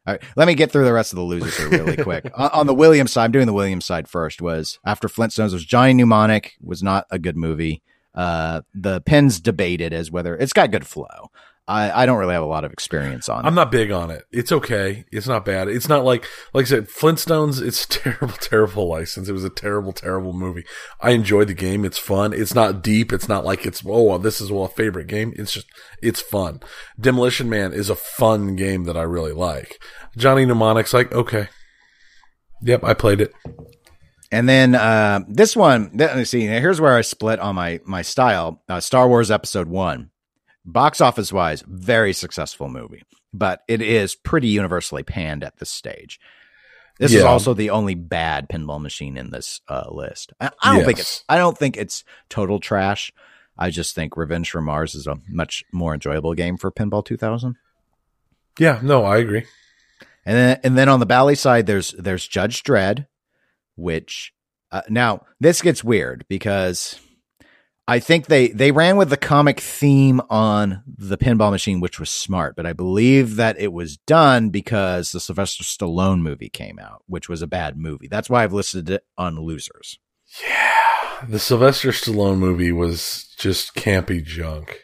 All right, let me get through the rest of the losers here really quick. on, on the Williams side, I'm doing the Williams side first. Was after Flintstones was Johnny Mnemonic was not a good movie. Uh, the Pens debated as whether it's got good flow. I, I don't really have a lot of experience on it. I'm not big on it. It's okay. It's not bad. It's not like, like I said, Flintstones, it's a terrible, terrible license. It was a terrible, terrible movie. I enjoyed the game. It's fun. It's not deep. It's not like it's, oh, well, this is well, a favorite game. It's just, it's fun. Demolition Man is a fun game that I really like. Johnny Mnemonic's like, okay. Yep, I played it. And then uh, this one, let me see. Here's where I split on my my style. Uh, Star Wars Episode One, box office wise, very successful movie, but it is pretty universally panned at this stage. This is also the only bad pinball machine in this uh, list. I, I don't think it's. I don't think it's total trash. I just think Revenge from Mars is a much more enjoyable game for Pinball 2000. Yeah, no, I agree. And then, and then on the Bally side, there's there's Judge Dredd, which uh, now this gets weird because I think they they ran with the comic theme on the pinball machine, which was smart. But I believe that it was done because the Sylvester Stallone movie came out, which was a bad movie. That's why I've listed it on losers. Yeah. The Sylvester Stallone movie was just campy junk.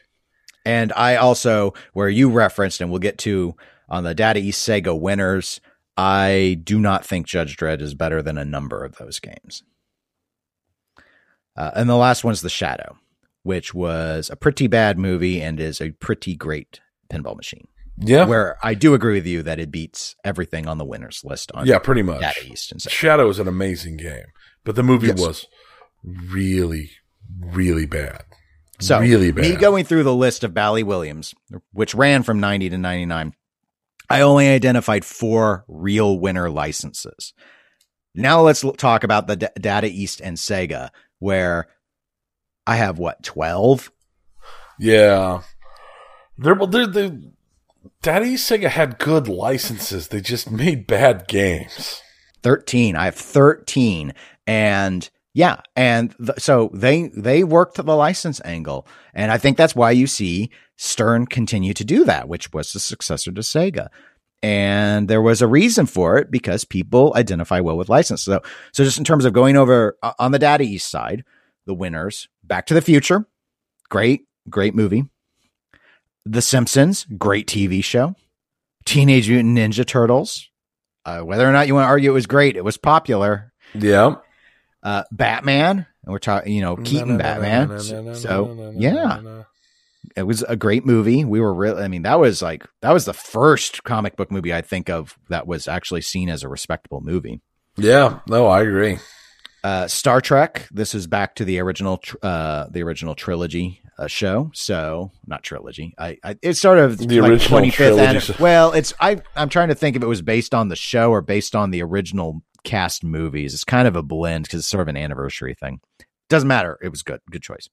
And I also, where you referenced, and we'll get to on the Data East Sega winners, I do not think Judge Dredd is better than a number of those games. Uh, and the last one's The Shadow, which was a pretty bad movie and is a pretty great pinball machine. Yeah. Where I do agree with you that it beats everything on the winners list on yeah, pretty much. Data East and. Shadow is an amazing game, but the movie Yes. was really, really bad. So, really bad. me going through the list of Bally Williams, which ran from 90 to 99, I only identified four real winner licenses. Now let's talk about the D- Data East and Sega, where I have what, 12? yeah, they're well, they're, they Daddy Sega had good licenses. They just made bad games. 13. I have 13. And yeah, and th- so they they worked the license angle. And I think that's why you see Stern continue to do that, which was the successor to Sega. And there was a reason for it because people identify well with license. So so just in terms of going over uh, on the Data East side, the winners, Back to the Future, great, great movie. The Simpsons, great TV show. Teenage Mutant Ninja Turtles, uh, whether or not you want to argue it was great, it was popular. Yeah, Uh, Batman, and we're talking, you know, Keaton Batman. So, yeah. It was a great movie. We were really, I mean, that was like, that was the first comic book movie I think of that was actually seen as a respectable movie. Yeah, no, I agree. Uh, Star Trek. This is back to the original, tr- uh, the original trilogy uh, show. So not trilogy. I, I it's sort of The like original 25th trilogy. well, it's I I'm trying to think if it was based on the show or based on the original cast movies. It's kind of a blend because it's sort of an anniversary thing. Doesn't matter. It was good. Good choice.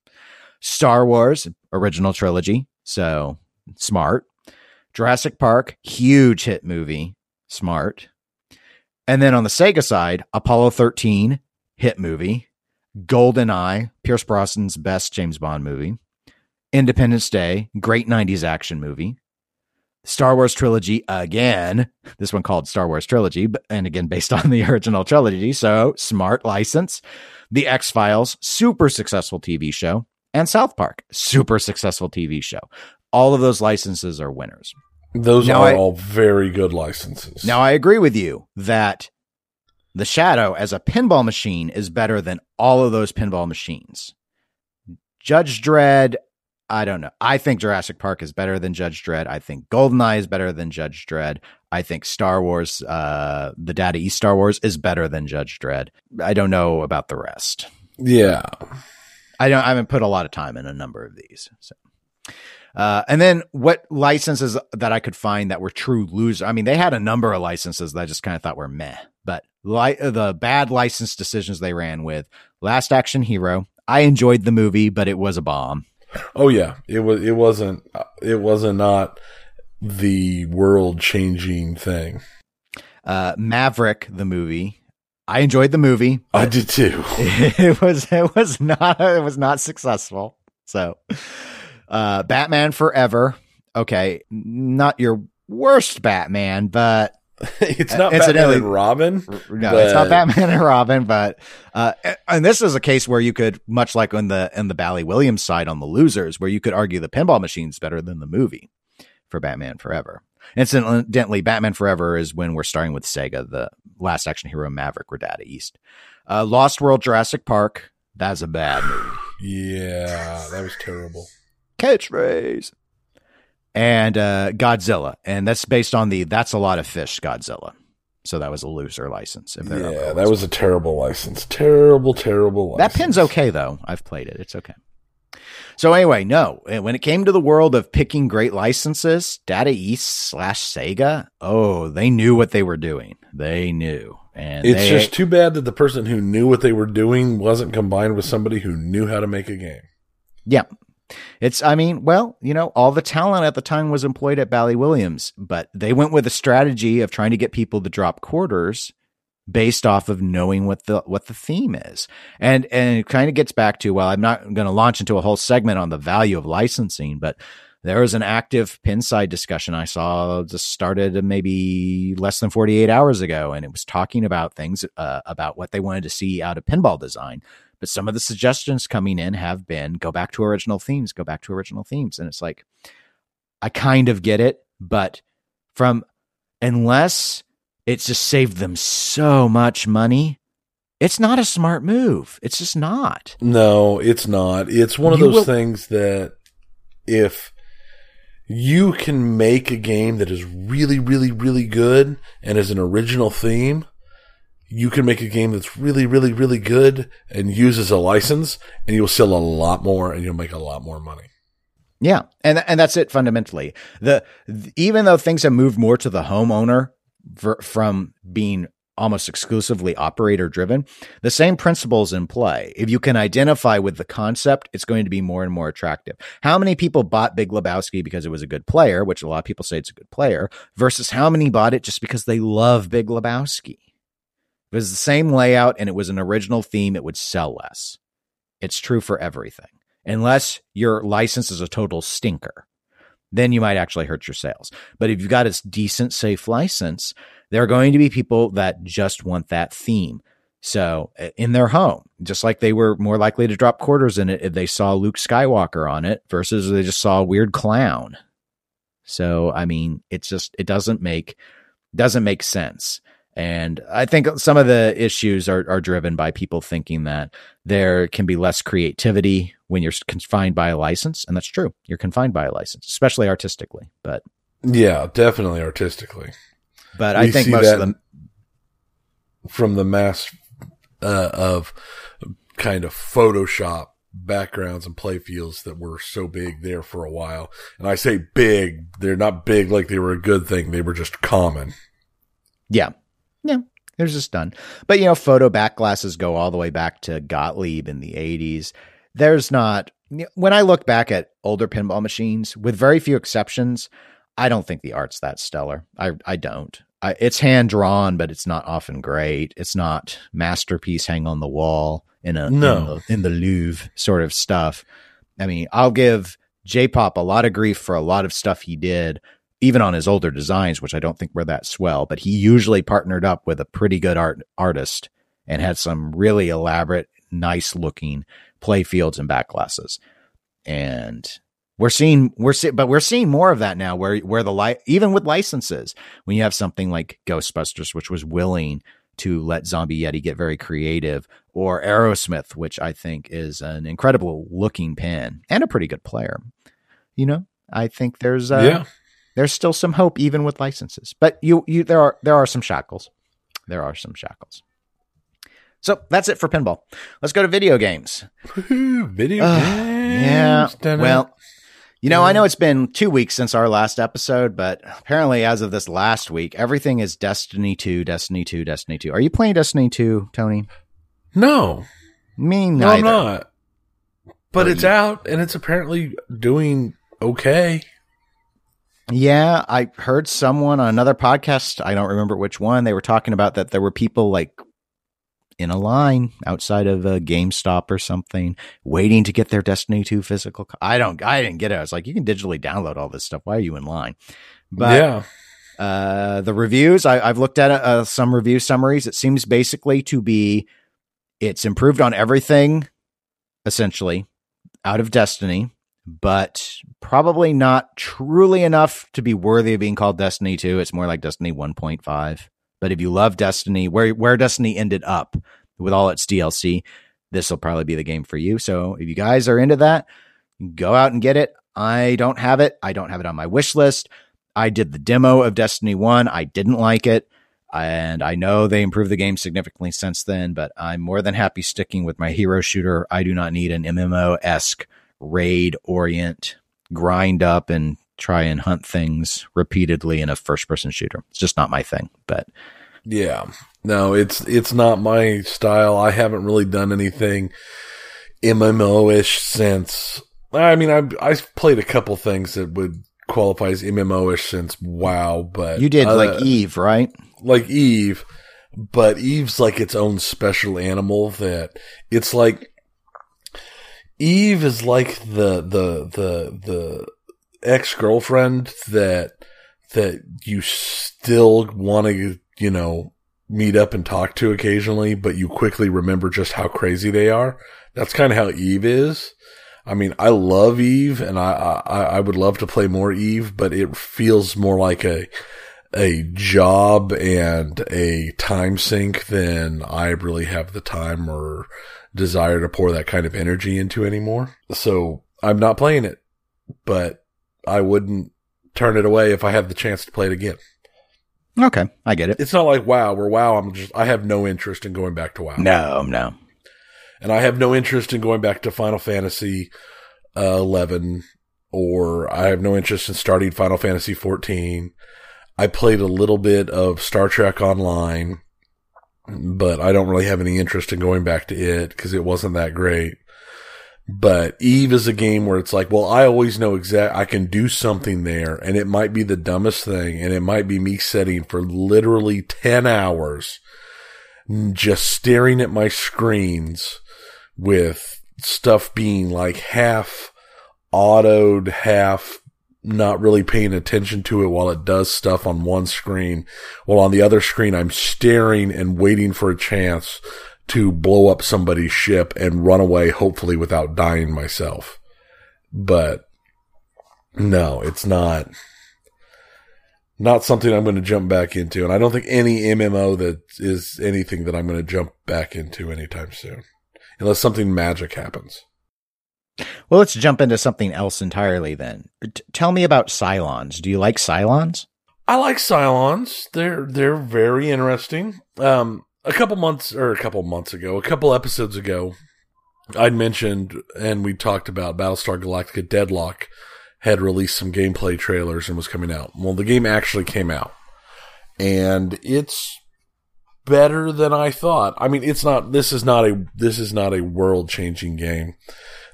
Star Wars original trilogy. So smart. Jurassic Park, huge hit movie. Smart. And then on the Sega side, Apollo 13, hit movie. Golden Eye, Pierce Brosnan's best James Bond movie. Independence Day, great 90s action movie. Star Wars trilogy again. This one called Star Wars trilogy, but and again based on the original trilogy. So smart license. The X Files, super successful TV show, and South Park, super successful TV show. All of those licenses are winners. Those Now are I- all very good licenses. Now, I agree with you that the Shadow as a pinball machine is better than all of those pinball machines. Judge Dredd, I don't know. I think Jurassic Park is better than Judge Dredd. I think GoldenEye is better than Judge Dredd. I think Star Wars, uh, the Data East Star Wars is better than Judge Dredd. I don't know about the rest. yeah, I don't. I haven't put a lot of time in a number of these. So, uh, and then what licenses that I could find that were true losers? I mean, they had a number of licenses that I just kind of thought were meh. But li- the bad license decisions they ran with Last Action Hero. I enjoyed the movie, but it was a bomb. oh yeah. It was. It wasn't. It wasn't not the world changing thing. Uh, Maverick, the movie. I enjoyed the movie. I did too. it was it was not it was not successful. So, uh, Batman Forever. Okay, not your worst Batman, but it's not Batman and Robin. no, it's not But- Batman and Robin. But uh, and this is a case where you could, much like on the in the Bally Williams side on the losers, where you could argue the pinball machine's better than the movie for Batman Forever. Incidentally, Batman Forever is when we're starting with Sega, the last action hero Maverick or Data East. Uh, Lost World Jurassic Park. That's a bad movie. Yeah, that was terrible. Catchphrase. And uh, Godzilla. And that's based on the That's a Lot of Fish Godzilla. So that was a loser license. If Yeah, that was a terrible license. Terrible, terrible license. That pin's okay though. I've played it. It's okay. So anyway, no. When it came to the world of picking great licenses, Data East slash Sega, oh, they knew what they were doing. They knew, and It's they- just too bad that the person who knew what they were doing wasn't combined with somebody who knew how to make a game. yeah. It's, I mean, well, you know, all the talent at the time was employed at Bally Williams, but they went with a strategy of trying to get people to drop quarters based off of knowing what the what the theme is. And and it kind of gets back to well, I'm not going to launch into a whole segment on the value of licensing, but there was an active Pinside discussion I saw just started maybe less than 48 hours ago, and it was talking about things uh, about what they wanted to see out of pinball design. But some of the suggestions coming in have been go back to original themes, go back to original themes, and it's like I kind of get it, but from unless it's just saved them so much money. It's not a smart move. It's just not. No, it's not. It's one of You those will- things that if you can make a game that is really, really, really good and is an original theme, you can make a game that's really, really, really good and uses a license and you'll sell a lot more and you'll make a lot more money. Yeah, and and that's it fundamentally. The, th- even though things have moved more to the homeowner from being almost exclusively operator driven, the same principles in play. If you can identify with the concept, it's going to be more and more attractive. How many people bought Big Lebowski because it was a good player, which a lot of people say it's a good player, versus how many bought it just because they love Big Lebowski? It was the same layout and it was an original theme, it would sell less. It's true for everything. Unless your license is a total stinker, then you might actually hurt your sales. But if you've got a decent, safe license, there are going to be people that just want that theme. So uh, in their home, just like they were more likely to drop quarters in it if they saw Luke Skywalker on it versus they just saw a weird clown. So I mean, it's just it doesn't make doesn't make sense. And I think some of the issues are, are driven by people thinking that there can be less creativity when you're confined by a license, and that's true. You're confined by a license, especially artistically. But yeah, definitely artistically. But we I think most of them from the mass uh, of kind of Photoshop backgrounds and play fields that were so big there for a while. And I say big, they're not big like they were a good thing. They were just common. Yeah. Yeah. They're just done. But, you know, photo back glasses go all the way back to Gottlieb in the 80s. There's not, when I look back at older pinball machines, with very few exceptions, I don't think the art's that stellar. I, I don't. I, it's hand drawn, but it's not often great. It's not masterpiece hang on the wall in a no. in, the, in the Louvre sort of stuff. I mean, I'll give J-pop a lot of grief for a lot of stuff he did, even on his older designs, which I don't think were that swell. But he usually partnered up with a pretty good art artist and had some really elaborate, nice looking play fields and back glasses. And we're seeing we're see, but we're seeing more of that now where where the light even with licenses when you have something like Ghostbusters which was willing to let Zombie Yeti get very creative or Aerosmith which I think is an incredible looking pin and a pretty good player. You know, I think there's uh, yeah. there's still some hope even with licenses. But you you there are there are some shackles. There are some shackles. So that's it for pinball. Let's go to video games. video uh, games. Yeah. Well, you know, I know mm. it's been two weeks since our last episode, but apparently, as of this last week, everything is Destiny 2, Destiny 2, Destiny 2. Are you playing Destiny 2, Tony? No. Me neither. No, I'm not. But it's out and it's apparently doing okay. Yeah, I heard someone on another podcast, I don't remember which one, they were talking about that there were people like in a line outside of a GameStop or something, waiting to get their Destiny 2 physical. Co- I don't, I didn't get it. I was like, you can digitally download all this stuff. Why are you in line? But yeah. Uh, the reviews, I, have looked at uh, some review summaries. It seems basically to be it's improved on everything, essentially, out of Destiny, but probably not truly enough to be worthy of being called Destiny 2. It's more like Destiny 1.5. But if you love Destiny, where where Destiny ended up with all its DLC, this will probably be the game for you. So if you guys are into that, go out and get it. I don't have it. I don't have it on my wish list. I did the demo of Destiny 1. I didn't like it. And I know they improved the game significantly since then, but I'm more than happy sticking with my hero shooter. I do not need an MMO esque raid orient, grind up and try and hunt things repeatedly in a first person shooter. It's just not my thing. But yeah, no, it's it's not my style. I haven't really done anything MMO ish since. I mean, I I've played a couple things that would qualify as MMO ish since WoW, but you did uh, like Eve, right? Like Eve, but Eve's like its own special animal that it's like Eve is like the the the the ex girlfriend that that you still want to you know meet up and talk to occasionally, but you quickly remember just how crazy they are. That's kind of how Eve is. I mean, I love Eve, and I, I I would love to play more Eve, but it feels more like a a job and a time sink than I really have the time or desire to pour that kind of energy into anymore. So I'm not playing it, but I wouldn't turn it away if I had the chance to play it again. Okay, I get it. It's not like WoW, where WoW, I'm just, I have no interest in going back to WoW. No, no. And I have no interest in going back to Final Fantasy uh, 11, or I have no interest in starting Final Fantasy 14. I played a little bit of Star Trek Online, but I don't really have any interest in going back to it because it wasn't that great. But Eve is a game where it's like, well, I always know exact, I can do something there and it might be the dumbest thing and it might be me sitting for literally 10 hours just staring at my screens with stuff being like half autoed, half not really paying attention to it while it does stuff on one screen. While on the other screen, I'm staring and waiting for a chance to blow up somebody's ship and run away, hopefully without dying myself. But no, it's not, not something I'm going to jump back into. And I don't think any MMO that is anything that I'm going to jump back into anytime soon, unless something magic happens. Well, let's jump into something else entirely then. T- tell me about Cylons. Do you like Cylons? I like Cylons. They're they're very interesting. Um, a couple months or a couple months ago, a couple episodes ago, I'd mentioned and we talked about Battlestar Galactica Deadlock had released some gameplay trailers and was coming out. Well, the game actually came out, and it's better than I thought. I mean, it's not. This is not a. This is not a world changing game.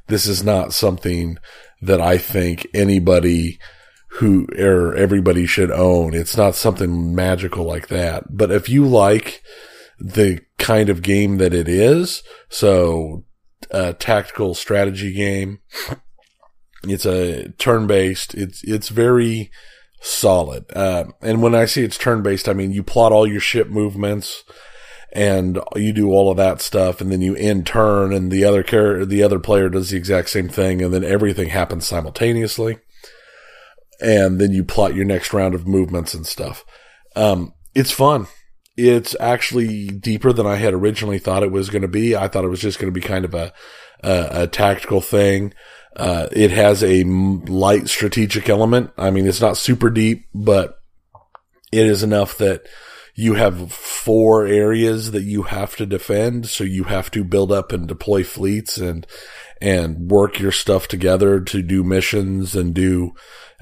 This is not something that I think anybody who or everybody should own. It's not something magical like that. But if you like the kind of game that it is, so a tactical strategy game, it's a turn based. It's it's very solid. Uh, and when I say it's turn based, I mean you plot all your ship movements and you do all of that stuff, and then you end turn, and the other character, the other player does the exact same thing, and then everything happens simultaneously. And then you plot your next round of movements and stuff. Um, it's fun. It's actually deeper than I had originally thought it was going to be. I thought it was just going to be kind of a, a, a tactical thing. Uh, it has a light strategic element. I mean, it's not super deep, but it is enough that you have four areas that you have to defend. So you have to build up and deploy fleets and, and work your stuff together to do missions and do,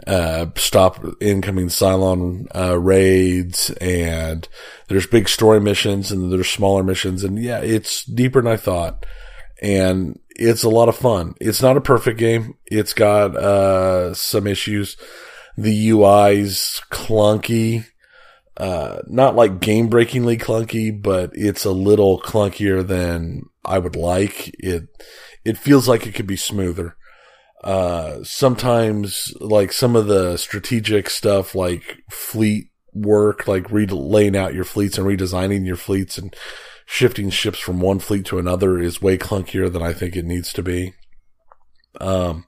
uh, stop incoming Cylon, uh, raids and there's big story missions and there's smaller missions. And yeah, it's deeper than I thought. And it's a lot of fun. It's not a perfect game. It's got, uh, some issues. The UI's clunky uh, not like game breakingly clunky, but it's a little clunkier than I would like. It, it feels like it could be smoother. Uh, sometimes like some of the strategic stuff, like fleet work, like re- laying out your fleets and redesigning your fleets and shifting ships from one fleet to another is way clunkier than I think it needs to be. Um,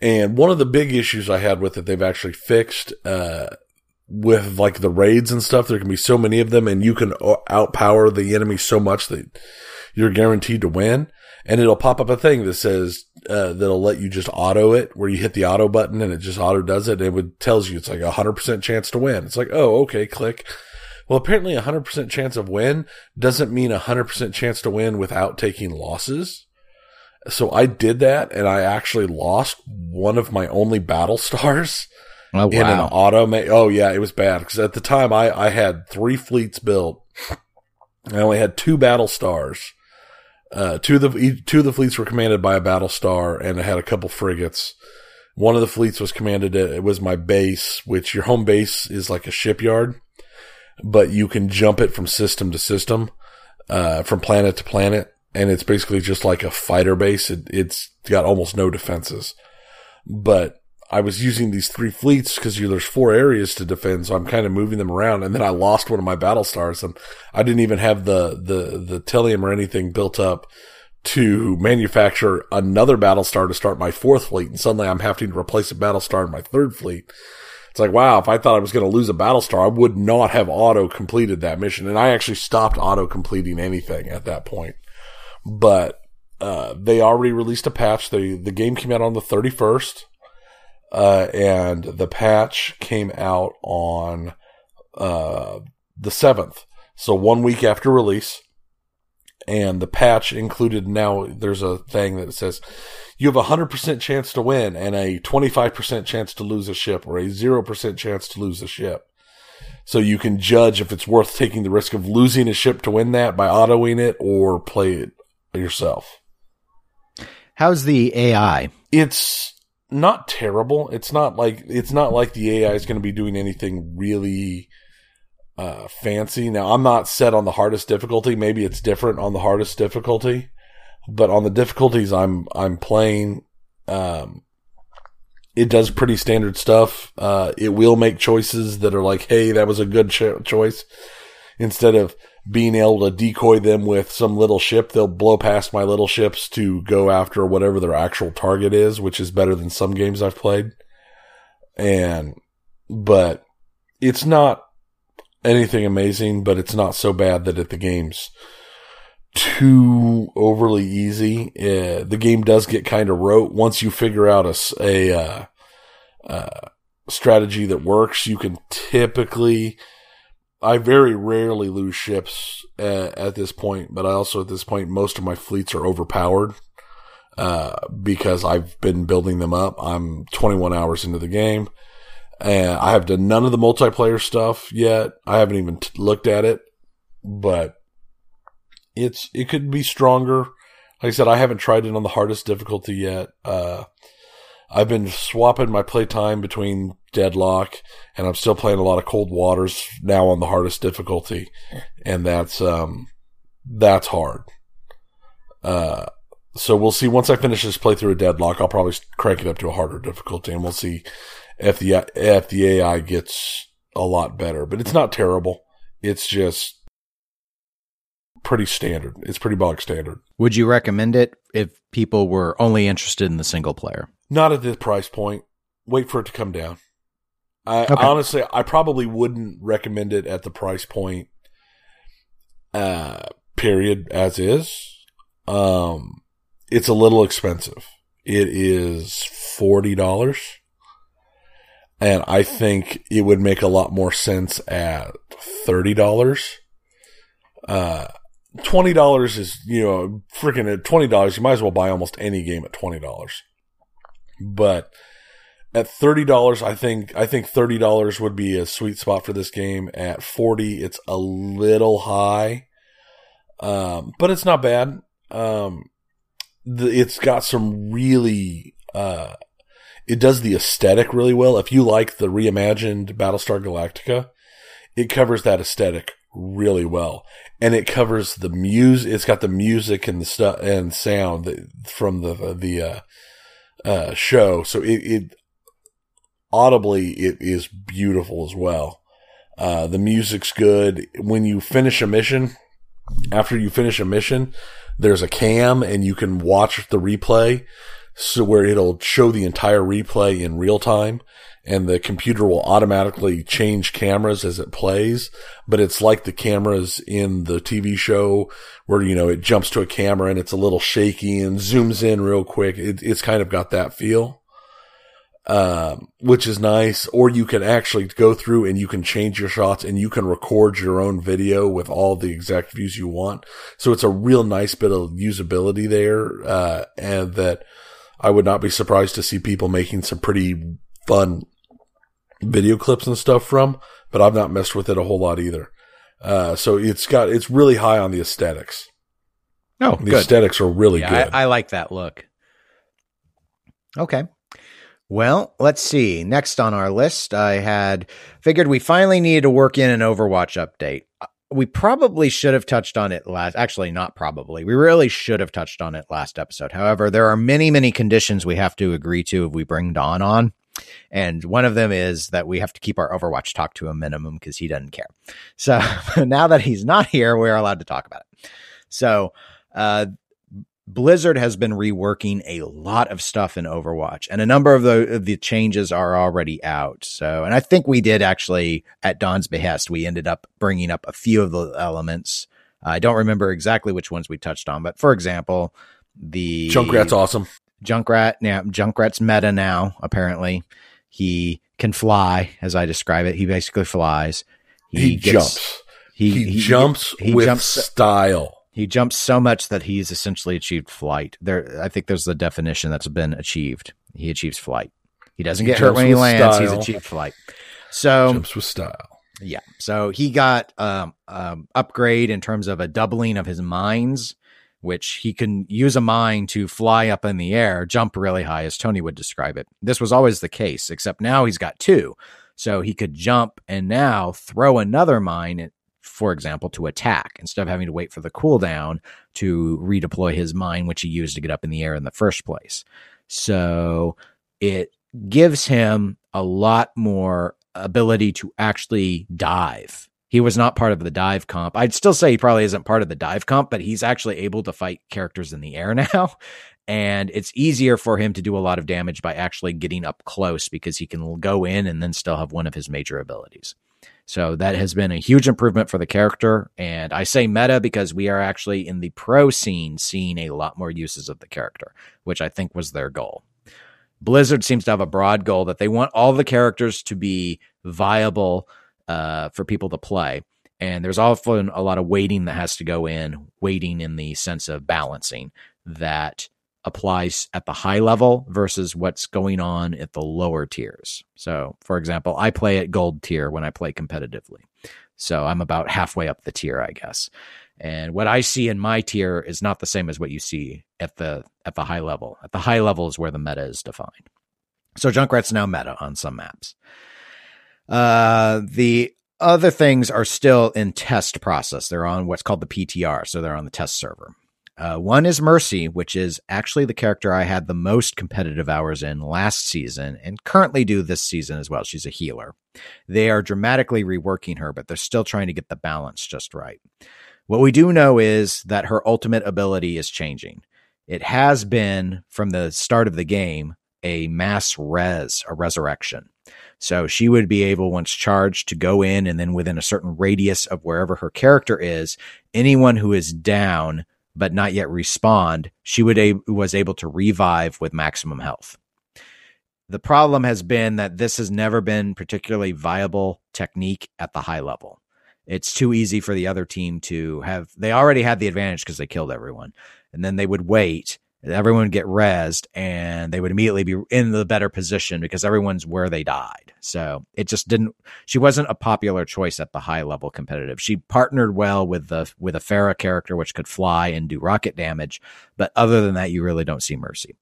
and one of the big issues I had with it, they've actually fixed, uh, with like the raids and stuff, there can be so many of them and you can outpower the enemy so much that you're guaranteed to win. And it'll pop up a thing that says, uh, that'll let you just auto it where you hit the auto button and it just auto does it. And it would tells you it's like a hundred percent chance to win. It's like, oh, okay, click. Well, apparently a hundred percent chance of win doesn't mean a hundred percent chance to win without taking losses. So I did that and I actually lost one of my only battle stars Oh, wow. in an automate. Oh yeah, it was bad because at the time I, I had three fleets built. I only had two battle stars. Uh, two of the two of the fleets were commanded by a battle star, and it had a couple frigates. One of the fleets was commanded. It was my base, which your home base is like a shipyard, but you can jump it from system to system, uh, from planet to planet, and it's basically just like a fighter base. It, it's got almost no defenses, but I was using these three fleets because there's four areas to defend, so I'm kind of moving them around. And then I lost one of my battle stars, and I didn't even have the the the Tylium or anything built up to manufacture another battle star to start my fourth fleet. And suddenly I'm having to replace a battle star in my third fleet. It's like, wow, if I thought I was going to lose a battle star, I would not have auto completed that mission. And I actually stopped auto completing anything at that point. But, uh, they already released a patch. They, the game came out on the 31st. Uh, and the patch came out on uh, the 7th. So one week after release. And the patch included now, there's a thing that says you have a 100% chance to win and a 25% chance to lose a ship or a 0% chance to lose a ship. So you can judge if it's worth taking the risk of losing a ship to win that by autoing it or play it yourself. How's the AI? It's not terrible. It's not like it's not like the AI is going to be doing anything really uh, fancy. Now, I'm not set on the hardest difficulty. Maybe it's different on the hardest difficulty, but on the difficulties I'm I'm playing, um, it does pretty standard stuff. Uh, it will make choices that are like, hey, that was a good cho- choice, instead of being able to decoy them with some little ship. They'll blow past my little ships to go after whatever their actual target is, which is better than some games I've played. And, but it's not anything amazing, but it's not so bad that it, the game's too overly easy. Uh, the game does get kind of rote once you figure out a, a uh, uh, strategy that works. You can typically, I very rarely lose ships at, at, this point, but I also at this point most of my fleets are overpowered uh, because I've been building them up. I'm 21 hours into the game. And I have done none of the multiplayer stuff yet. I haven't even t- looked at it, but it's it could be stronger. Like I said, I haven't tried it on the hardest difficulty yet. Uh, I've been swapping my playtime between Deadlock, and I'm still playing a lot of Cold Waters now on the hardest difficulty, and that's um that's hard. Uh, so we'll see. Once I finish this playthrough of Deadlock, I'll probably crank it up to a harder difficulty, and we'll see if the if the AI gets a lot better. But it's not terrible. It's just pretty standard. It's pretty bog standard. Would you recommend it if people were only interested in the single player? Not at this price point. Wait for it to come down. I okay. honestly, I probably wouldn't recommend it at the price point. Uh, period as is. Um, it's a little expensive. It is forty dollars, and I think it would make a lot more sense at thirty dollars. Uh, twenty dollars is you know freaking at twenty dollars you might as well buy almost any game at twenty dollars but at thirty dollars i think i think thirty dollars would be a sweet spot for this game. At 40 it's a little high um, but it's not bad. Um, the, it's got some really uh, it does the aesthetic really well. If you like the reimagined battlestar galactica it covers that aesthetic really well. And it covers the music. It's got the music and the stuff and sound from the the uh, uh, show, so it, it, audibly it is beautiful as well. Uh, the music's good. When you finish a mission, after you finish a mission, there's a cam and you can watch the replay. So where it'll show the entire replay in real time and the computer will automatically change cameras as it plays. But it's like the cameras in the TV show where, you know, it jumps to a camera and it's a little shaky and zooms in real quick. It, it's kind of got that feel. Um, which is nice. Or you can actually go through and you can change your shots and you can record your own video with all the exact views you want. So it's a real nice bit of usability there. Uh, and that I would not be surprised to see people making some pretty fun video clips and stuff from, but I've not messed with it a whole lot either. Uh, so it's got, it's really high on the aesthetics. Oh, the good. aesthetics are really yeah, good. I, I like that look. Okay. Well, let's see. Next on our list, I had figured we finally needed to work in an Overwatch update. Uh, we probably should have touched on it last. Actually, not probably. We really should have touched on it last episode. However, there are many, many conditions we have to agree to if we bring Don on. And one of them is that we have to keep our Overwatch talk to a minimum because he doesn't care. So now that he's not here, we're allowed to talk about it. So, uh, Blizzard has been reworking a lot of stuff in Overwatch, and a number of the of the changes are already out. So, and I think we did actually, at Don's behest, we ended up bringing up a few of the elements. I don't remember exactly which ones we touched on, but for example, the Junkrat's awesome. Junkrat, yeah, Junkrat's meta now. Apparently, he can fly, as I describe it. He basically flies. He, he gets, jumps. He, he, he jumps he, with jumps, style. He jumps so much that he's essentially achieved flight. There, I think there's the definition that's been achieved. He achieves flight. He doesn't get hurt when he lands. Style. He's achieved flight. So jumps with style. Yeah. So he got um, um, upgrade in terms of a doubling of his mines which he can use a mine to fly up in the air, jump really high, as Tony would describe it. This was always the case, except now he's got two. So he could jump and now throw another mine, for example, to attack instead of having to wait for the cooldown to redeploy his mine, which he used to get up in the air in the first place. So it gives him a lot more ability to actually dive he was not part of the dive comp. I'd still say he probably isn't part of the dive comp, but he's actually able to fight characters in the air now. And it's easier for him to do a lot of damage by actually getting up close because he can go in and then still have one of his major abilities. So that has been a huge improvement for the character. And I say meta because we are actually in the pro scene seeing a lot more uses of the character, which I think was their goal. Blizzard seems to have a broad goal that they want all the characters to be viable uh, for people to play. And there's often a lot of waiting that has to go in, waiting in the sense of balancing that applies at the high level versus what's going on at the lower tiers. So, for example, I play at gold tier when I play competitively. So I'm about halfway up the tier, I guess. And what I see in my tier is not the same as what you see at the at the high level. At the high level is where the meta is defined. So Junkrat's now meta on some maps. Uh, the other things are still in test process. They're on what's called the PTR, so they're on the test server. Uh, one is Mercy, which is actually the character I had the most competitive hours in last season and currently do this season as well. She's a healer. They are dramatically reworking her, but they're still trying to get the balance just right. What we do know is that her ultimate ability is changing. It has been from the start of the game a mass res, a resurrection. So she would be able, once charged, to go in and then within a certain radius of wherever her character is, anyone who is down but not yet respawned, she would a- was able to revive with maximum health. The problem has been that this has never been particularly viable technique at the high level. It's too easy for the other team to have. They already had the advantage because they killed everyone, and then they would wait. Everyone would get rezzed, and they would immediately be in the better position because everyone's where they died. So it just didn't. She wasn't a popular choice at the high level competitive. She partnered well with the with a Pharah character, which could fly and do rocket damage, but other than that, you really don't see Mercy.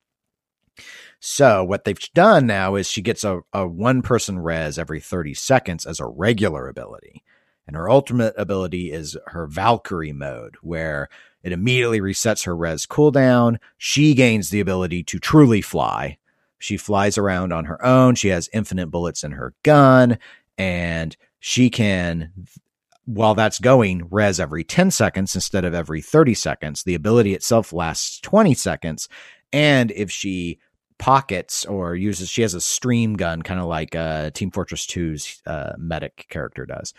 So what they've done now is she gets a, a one person res every 30 seconds as a regular ability. And her ultimate ability is her Valkyrie mode, where it immediately resets her res cooldown. She gains the ability to truly fly. She flies around on her own. She has infinite bullets in her gun, and she can, while that's going, res every 10 seconds instead of every 30 seconds. The ability itself lasts 20 seconds. And if she pockets or uses, she has a stream gun, kind of like uh, Team Fortress 2's uh, medic character does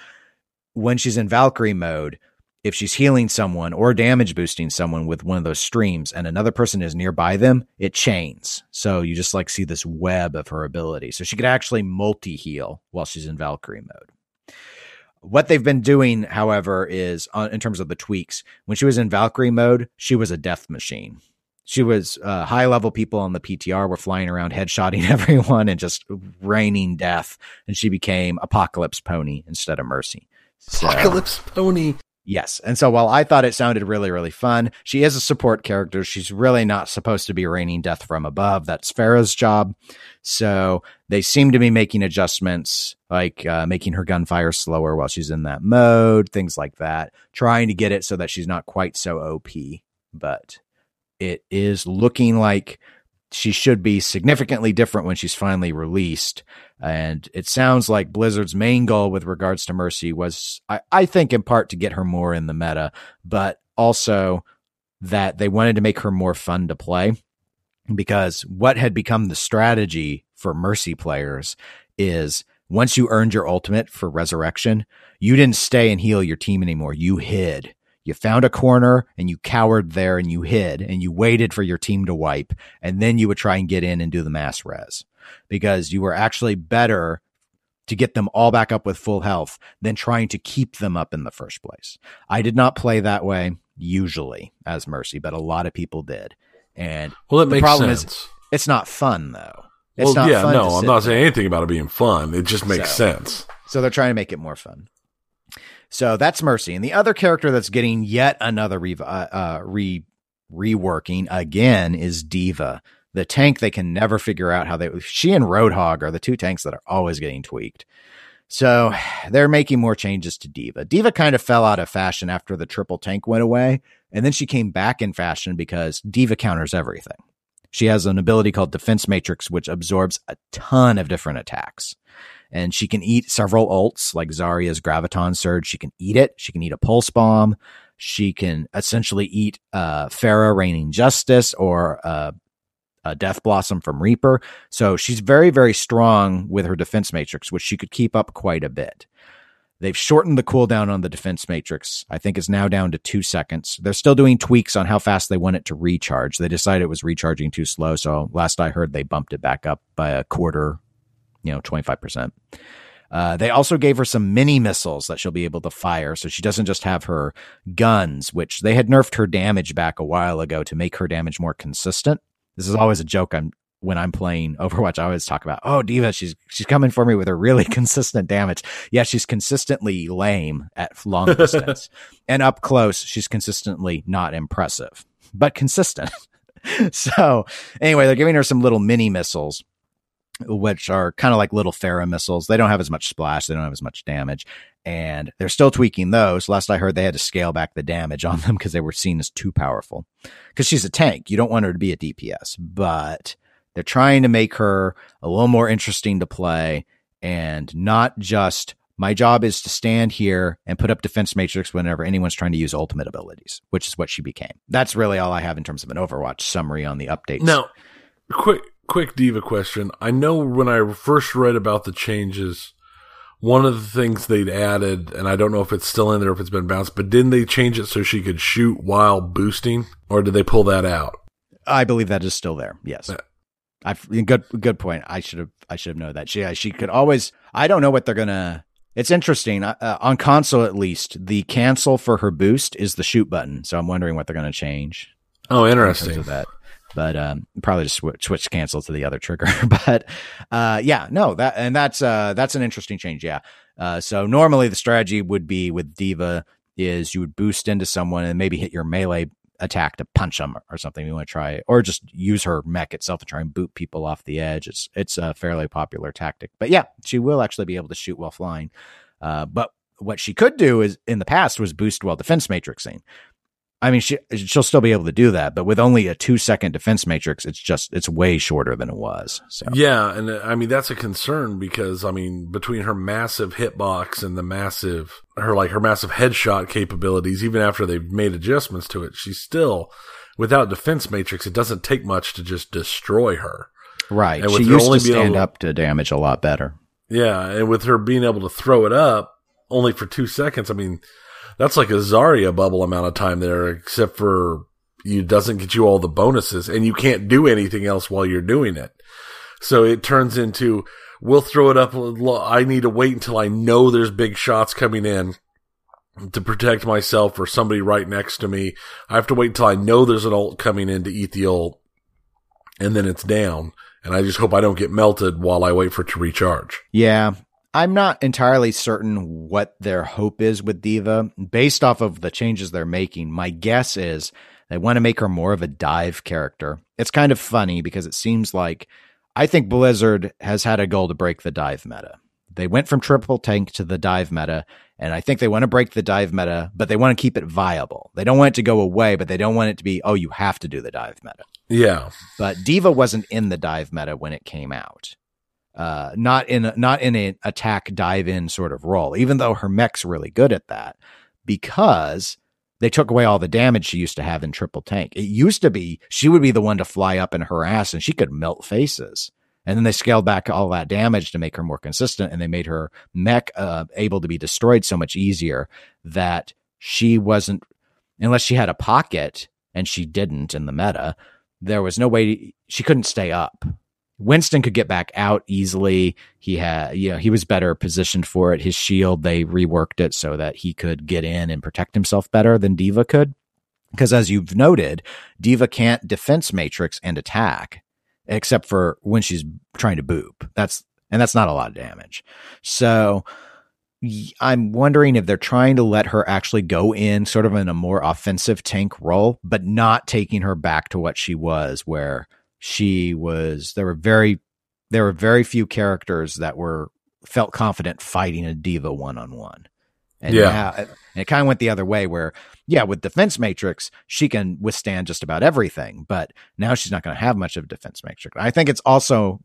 when she's in Valkyrie mode, if she's healing someone or damage boosting someone with one of those streams and another person is nearby them, it chains. So you just like see this web of her ability. So she could actually multi heal while she's in Valkyrie mode. What they've been doing, however, is uh, in terms of the tweaks, when she was in Valkyrie mode, she was a death machine. She was uh, high level people on the PTR were flying around headshotting everyone and just raining death. And she became Apocalypse Pony instead of Mercy. So, Apocalypse Pony. Yes. And so while I thought it sounded really, really fun, she is a support character. She's really not supposed to be raining death from above. That's Pharah's job. So they seem to be making adjustments, like uh, making her gunfire slower while she's in that mode, things like that, trying to get it so that she's not quite so OP. But it is looking like she should be significantly different when she's finally released. And it sounds like Blizzard's main goal with regards to Mercy was, I, I think, in part to get her more in the meta, but also that they wanted to make her more fun to play. Because what had become the strategy for Mercy players is once you earned your ultimate for Resurrection, you didn't stay and heal your team anymore. You hid you found a corner and you cowered there and you hid and you waited for your team to wipe. And then you would try and get in and do the mass res because you were actually better to get them all back up with full health than trying to keep them up in the first place. I did not play that way usually as Mercy, but a lot of people did. And well, it the makes problem sense. Is, it's not fun though. It's well, yeah, no, I'm not saying anything about it being fun. It just makes so, sense. So they're trying to make it more fun. So that's Mercy. And the other character that's getting yet another re, uh, uh, re reworking again is D.Va, The tank they can never figure out how they she and Roadhog are the two tanks that are always getting tweaked. So they're making more changes to D.Va. D.Va kind of fell out of fashion after the triple tank went away, and then she came back in fashion because D.Va counters everything. She has an ability called Defense Matrix, which absorbs a ton of different attacks and she can eat several ults like Zarya's Graviton Surge. She can eat it. She can eat a Pulse Bomb. She can essentially eat uh, Pharah Raining Justice or uh, a Death Blossom from Reaper. So she's very, very strong with her defense matrix, which she could keep up quite a bit. They've shortened the cooldown on the defense matrix. I think it's now down to two seconds. They're still doing tweaks on how fast they want it to recharge. They decided it was recharging too slow. So last I heard, they bumped it back up by a quarter, you know, 25%. Uh, they also gave her some mini missiles that she'll be able to fire. So she doesn't just have her guns, which they had nerfed her damage back a while ago to make her damage more consistent. This is always a joke I'm when I'm playing Overwatch, I always talk about, oh, D.Va, she's she's coming for me with a really consistent damage. Yeah, she's consistently lame at long distance, and up close, she's consistently not impressive, but consistent. so anyway, they're giving her some little mini missiles, which are kind of like little Pharah missiles. They don't have as much splash, they don't have as much damage, and they're still tweaking those. Last I heard, they had to scale back the damage on them because they were seen as too powerful. Because she's a tank, you don't want her to be a DPS, but they're trying to make her a little more interesting to play and not just my job is to stand here and put up defense matrix whenever anyone's trying to use ultimate abilities, which is what she became. That's really all I have in terms of an Overwatch summary on the updates. Now, quick quick D.Va question. I know when I first read about the changes, one of the things they'd added, and I don't know if it's still in there if it's been bounced, but didn't they change it so she could shoot while boosting, or did they pull that out? I believe that is still there. Yes. I good good point. I should have I should have known that. She she could always. I don't know what they're gonna. It's interesting uh, uh, on console at least. The cancel for her boost is the shoot button. So I'm wondering what they're gonna change. Oh, interesting. Of that, but um, probably just switch, switch cancel to the other trigger. but uh, yeah, no, that and that's uh, that's an interesting change. Yeah. Uh, so normally the strategy would be with D.Va is you would boost into someone and maybe hit your melee attack to punch them or something. We want to try, or just use her mech itself to try and boot people off the edge. It's it's a fairly popular tactic. But yeah, she will actually be able to shoot while flying. Uh, but what she could do is in the past was boost while defense matrixing. I mean, she she'll still be able to do that, but with only a two second defense matrix, it's just it's way shorter than it was. So yeah, and uh, I mean that's a concern because I mean between her massive hitbox and the massive her like her massive headshot capabilities, even after they've made adjustments to it, she's still without defense matrix. It doesn't take much to just destroy her. Right, she used to stand up to damage a lot better. Yeah, and with her being able to throw it up only for two seconds, I mean that's like a Zarya bubble amount of time there, except for you doesn't get you all the bonuses and you can't do anything else while you're doing it. So it turns into, we'll throw it up. I need to wait until I know there's big shots coming in to protect myself or somebody right next to me. I have to wait until I know there's an ult coming in to eat the ult and then it's down. And I just hope I don't get melted while I wait for it to recharge. Yeah. I'm not entirely certain what their hope is with D.Va. Based off of the changes they're making, my guess is they want to make her more of a dive character. It's kind of funny because it seems like I think Blizzard has had a goal to break the dive meta. They went from triple tank to the dive meta, and I think they want to break the dive meta, but they want to keep it viable. They don't want it to go away, but they don't want it to be, oh, you have to do the dive meta. Yeah. But D.Va wasn't in the dive meta when it came out uh, not in a, not in an attack dive in sort of role, even though her mech's really good at that because they took away all the damage she used to have in triple tank. It used to be she would be the one to fly up and harass, and she could melt faces. And then they scaled back all that damage to make her more consistent and they made her mech uh, able to be destroyed so much easier that she wasn't, unless she had a pocket and she didn't in the meta, there was no way she couldn't stay up. Winston could get back out easily. He had, you know, he was better positioned for it. His shield, they reworked it so that he could get in and protect himself better than D.Va could. Because as you've noted, D.Va can't defense matrix and attack except for when she's trying to boop. That's, and that's not a lot of damage. So I'm wondering if they're trying to let her actually go in sort of in a more offensive tank role, but not taking her back to what she was, where she was there were very there were very few characters that were felt confident fighting a D.Va one on one. And yeah, now, and it kind of went the other way where, yeah, with defense matrix, she can withstand just about everything, but now she's not going to have much of a defense matrix. I think it's also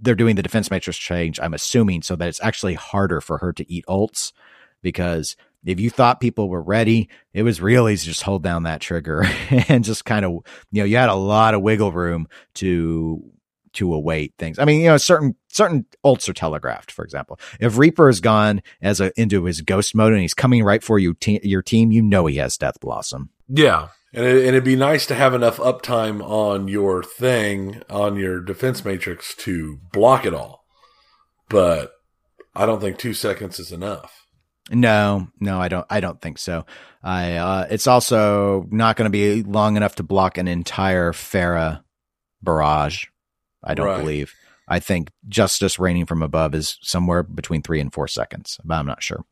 they're doing the defense matrix change. I'm assuming so that it's actually harder for her to eat ults because if you thought people were ready, it was really just hold down that trigger and just kind of, you know, you had a lot of wiggle room to to await things. I mean, you know, certain certain ults are telegraphed. For example, if Reaper has gone as a into his ghost mode and he's coming right for you, te- your team, you know he has Death Blossom. Yeah, and, it, and it'd be nice to have enough uptime on your thing on your defense matrix to block it all, but I don't think two seconds is enough. No, no, I don't. I don't think so. I. Uh, it's also not going to be long enough to block an entire Pharah barrage. I don't Right. believe. I think justice raining from above is somewhere between three and four seconds, but I'm not sure.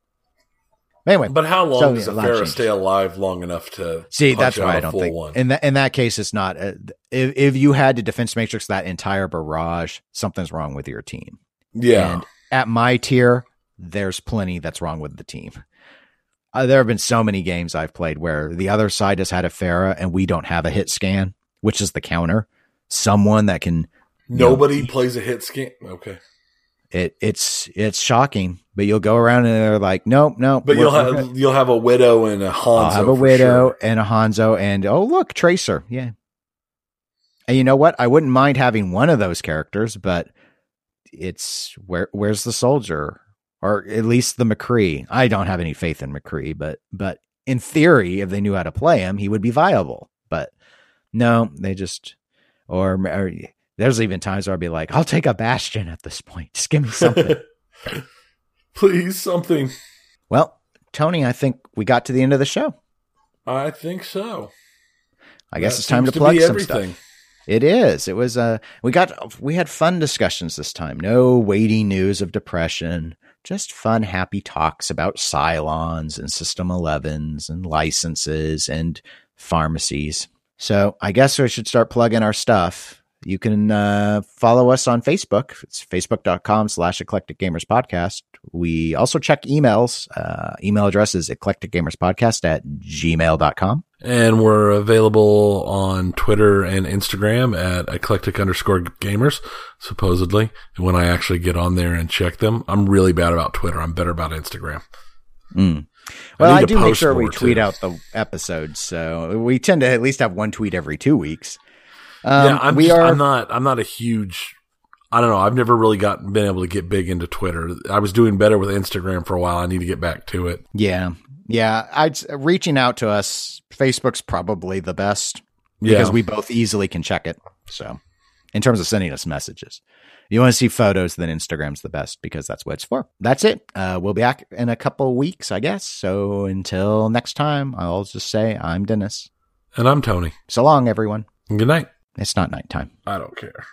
Anyway, But how long So, does a Pharah stay alive long enough to see, that's why I don't think. one? In that in that case, it's not. Uh, if if you had to defense matrix that entire barrage, something's wrong with your team. yeah, And at my tier, there's plenty that's wrong with the team. Uh, there have been so many games I've played where the other side has had a Pharah and we don't have a hit scan, which is the counter. Someone that can nobody plays a hit scan. Okay, it it's it's shocking, but you'll go around and they're like, nope, nope. but you'll have you'll have a widow and a Hanzo. I'll have a widow sure. and a Hanzo and oh look, Tracer, yeah. And you know what? I wouldn't mind having one of those characters, but it's where where's the soldier or at least the McCree. I don't have any faith in McCree, but but in theory, if they knew how to play him, he would be viable. But no, they just or, or there's even times where I'd be like, I'll take a Bastion at this point. Just give me something. Please, something. well, Tony, I think we got to the end of the show. I think so. I guess That it's time to seems plug some everything. stuff. It is. It was uh we got we had fun discussions this time. No weighty news of depression. Just fun, happy talks about Cylons and System 11s and licenses and pharmacies. So I guess we should start plugging our stuff. You can uh, follow us on Facebook. It's facebook.com slash eclectic gamers podcast. We also check emails. Uh, email address is eclectic gamers podcast at gmail.com. And we're available on Twitter and Instagram at eclectic underscore gamers, supposedly. And when I actually get on there and check them, I'm really bad about Twitter. I'm better about Instagram. Mm. Well, need I, do make sure we tweet too. out the episodes, so we tend to at least have one tweet every two weeks. Um, yeah, I'm, we just, are. I'm not, I'm not a huge, I don't know. I've never really gotten, been able to get big into Twitter. I was doing better with Instagram for a while. I need to get back to it. yeah, yeah. I'd reaching out to us. Facebook's probably the best Yeah. because we both easily can check it. So, in terms of sending us messages, you want to see photos, then Instagram's the best because that's what it's for. That's it. Uh, we'll be back in a couple weeks, I guess. So until next time, I'll just say I'm Dennis. and I'm Tony. So long, everyone. Good night. It's not nighttime. I don't care.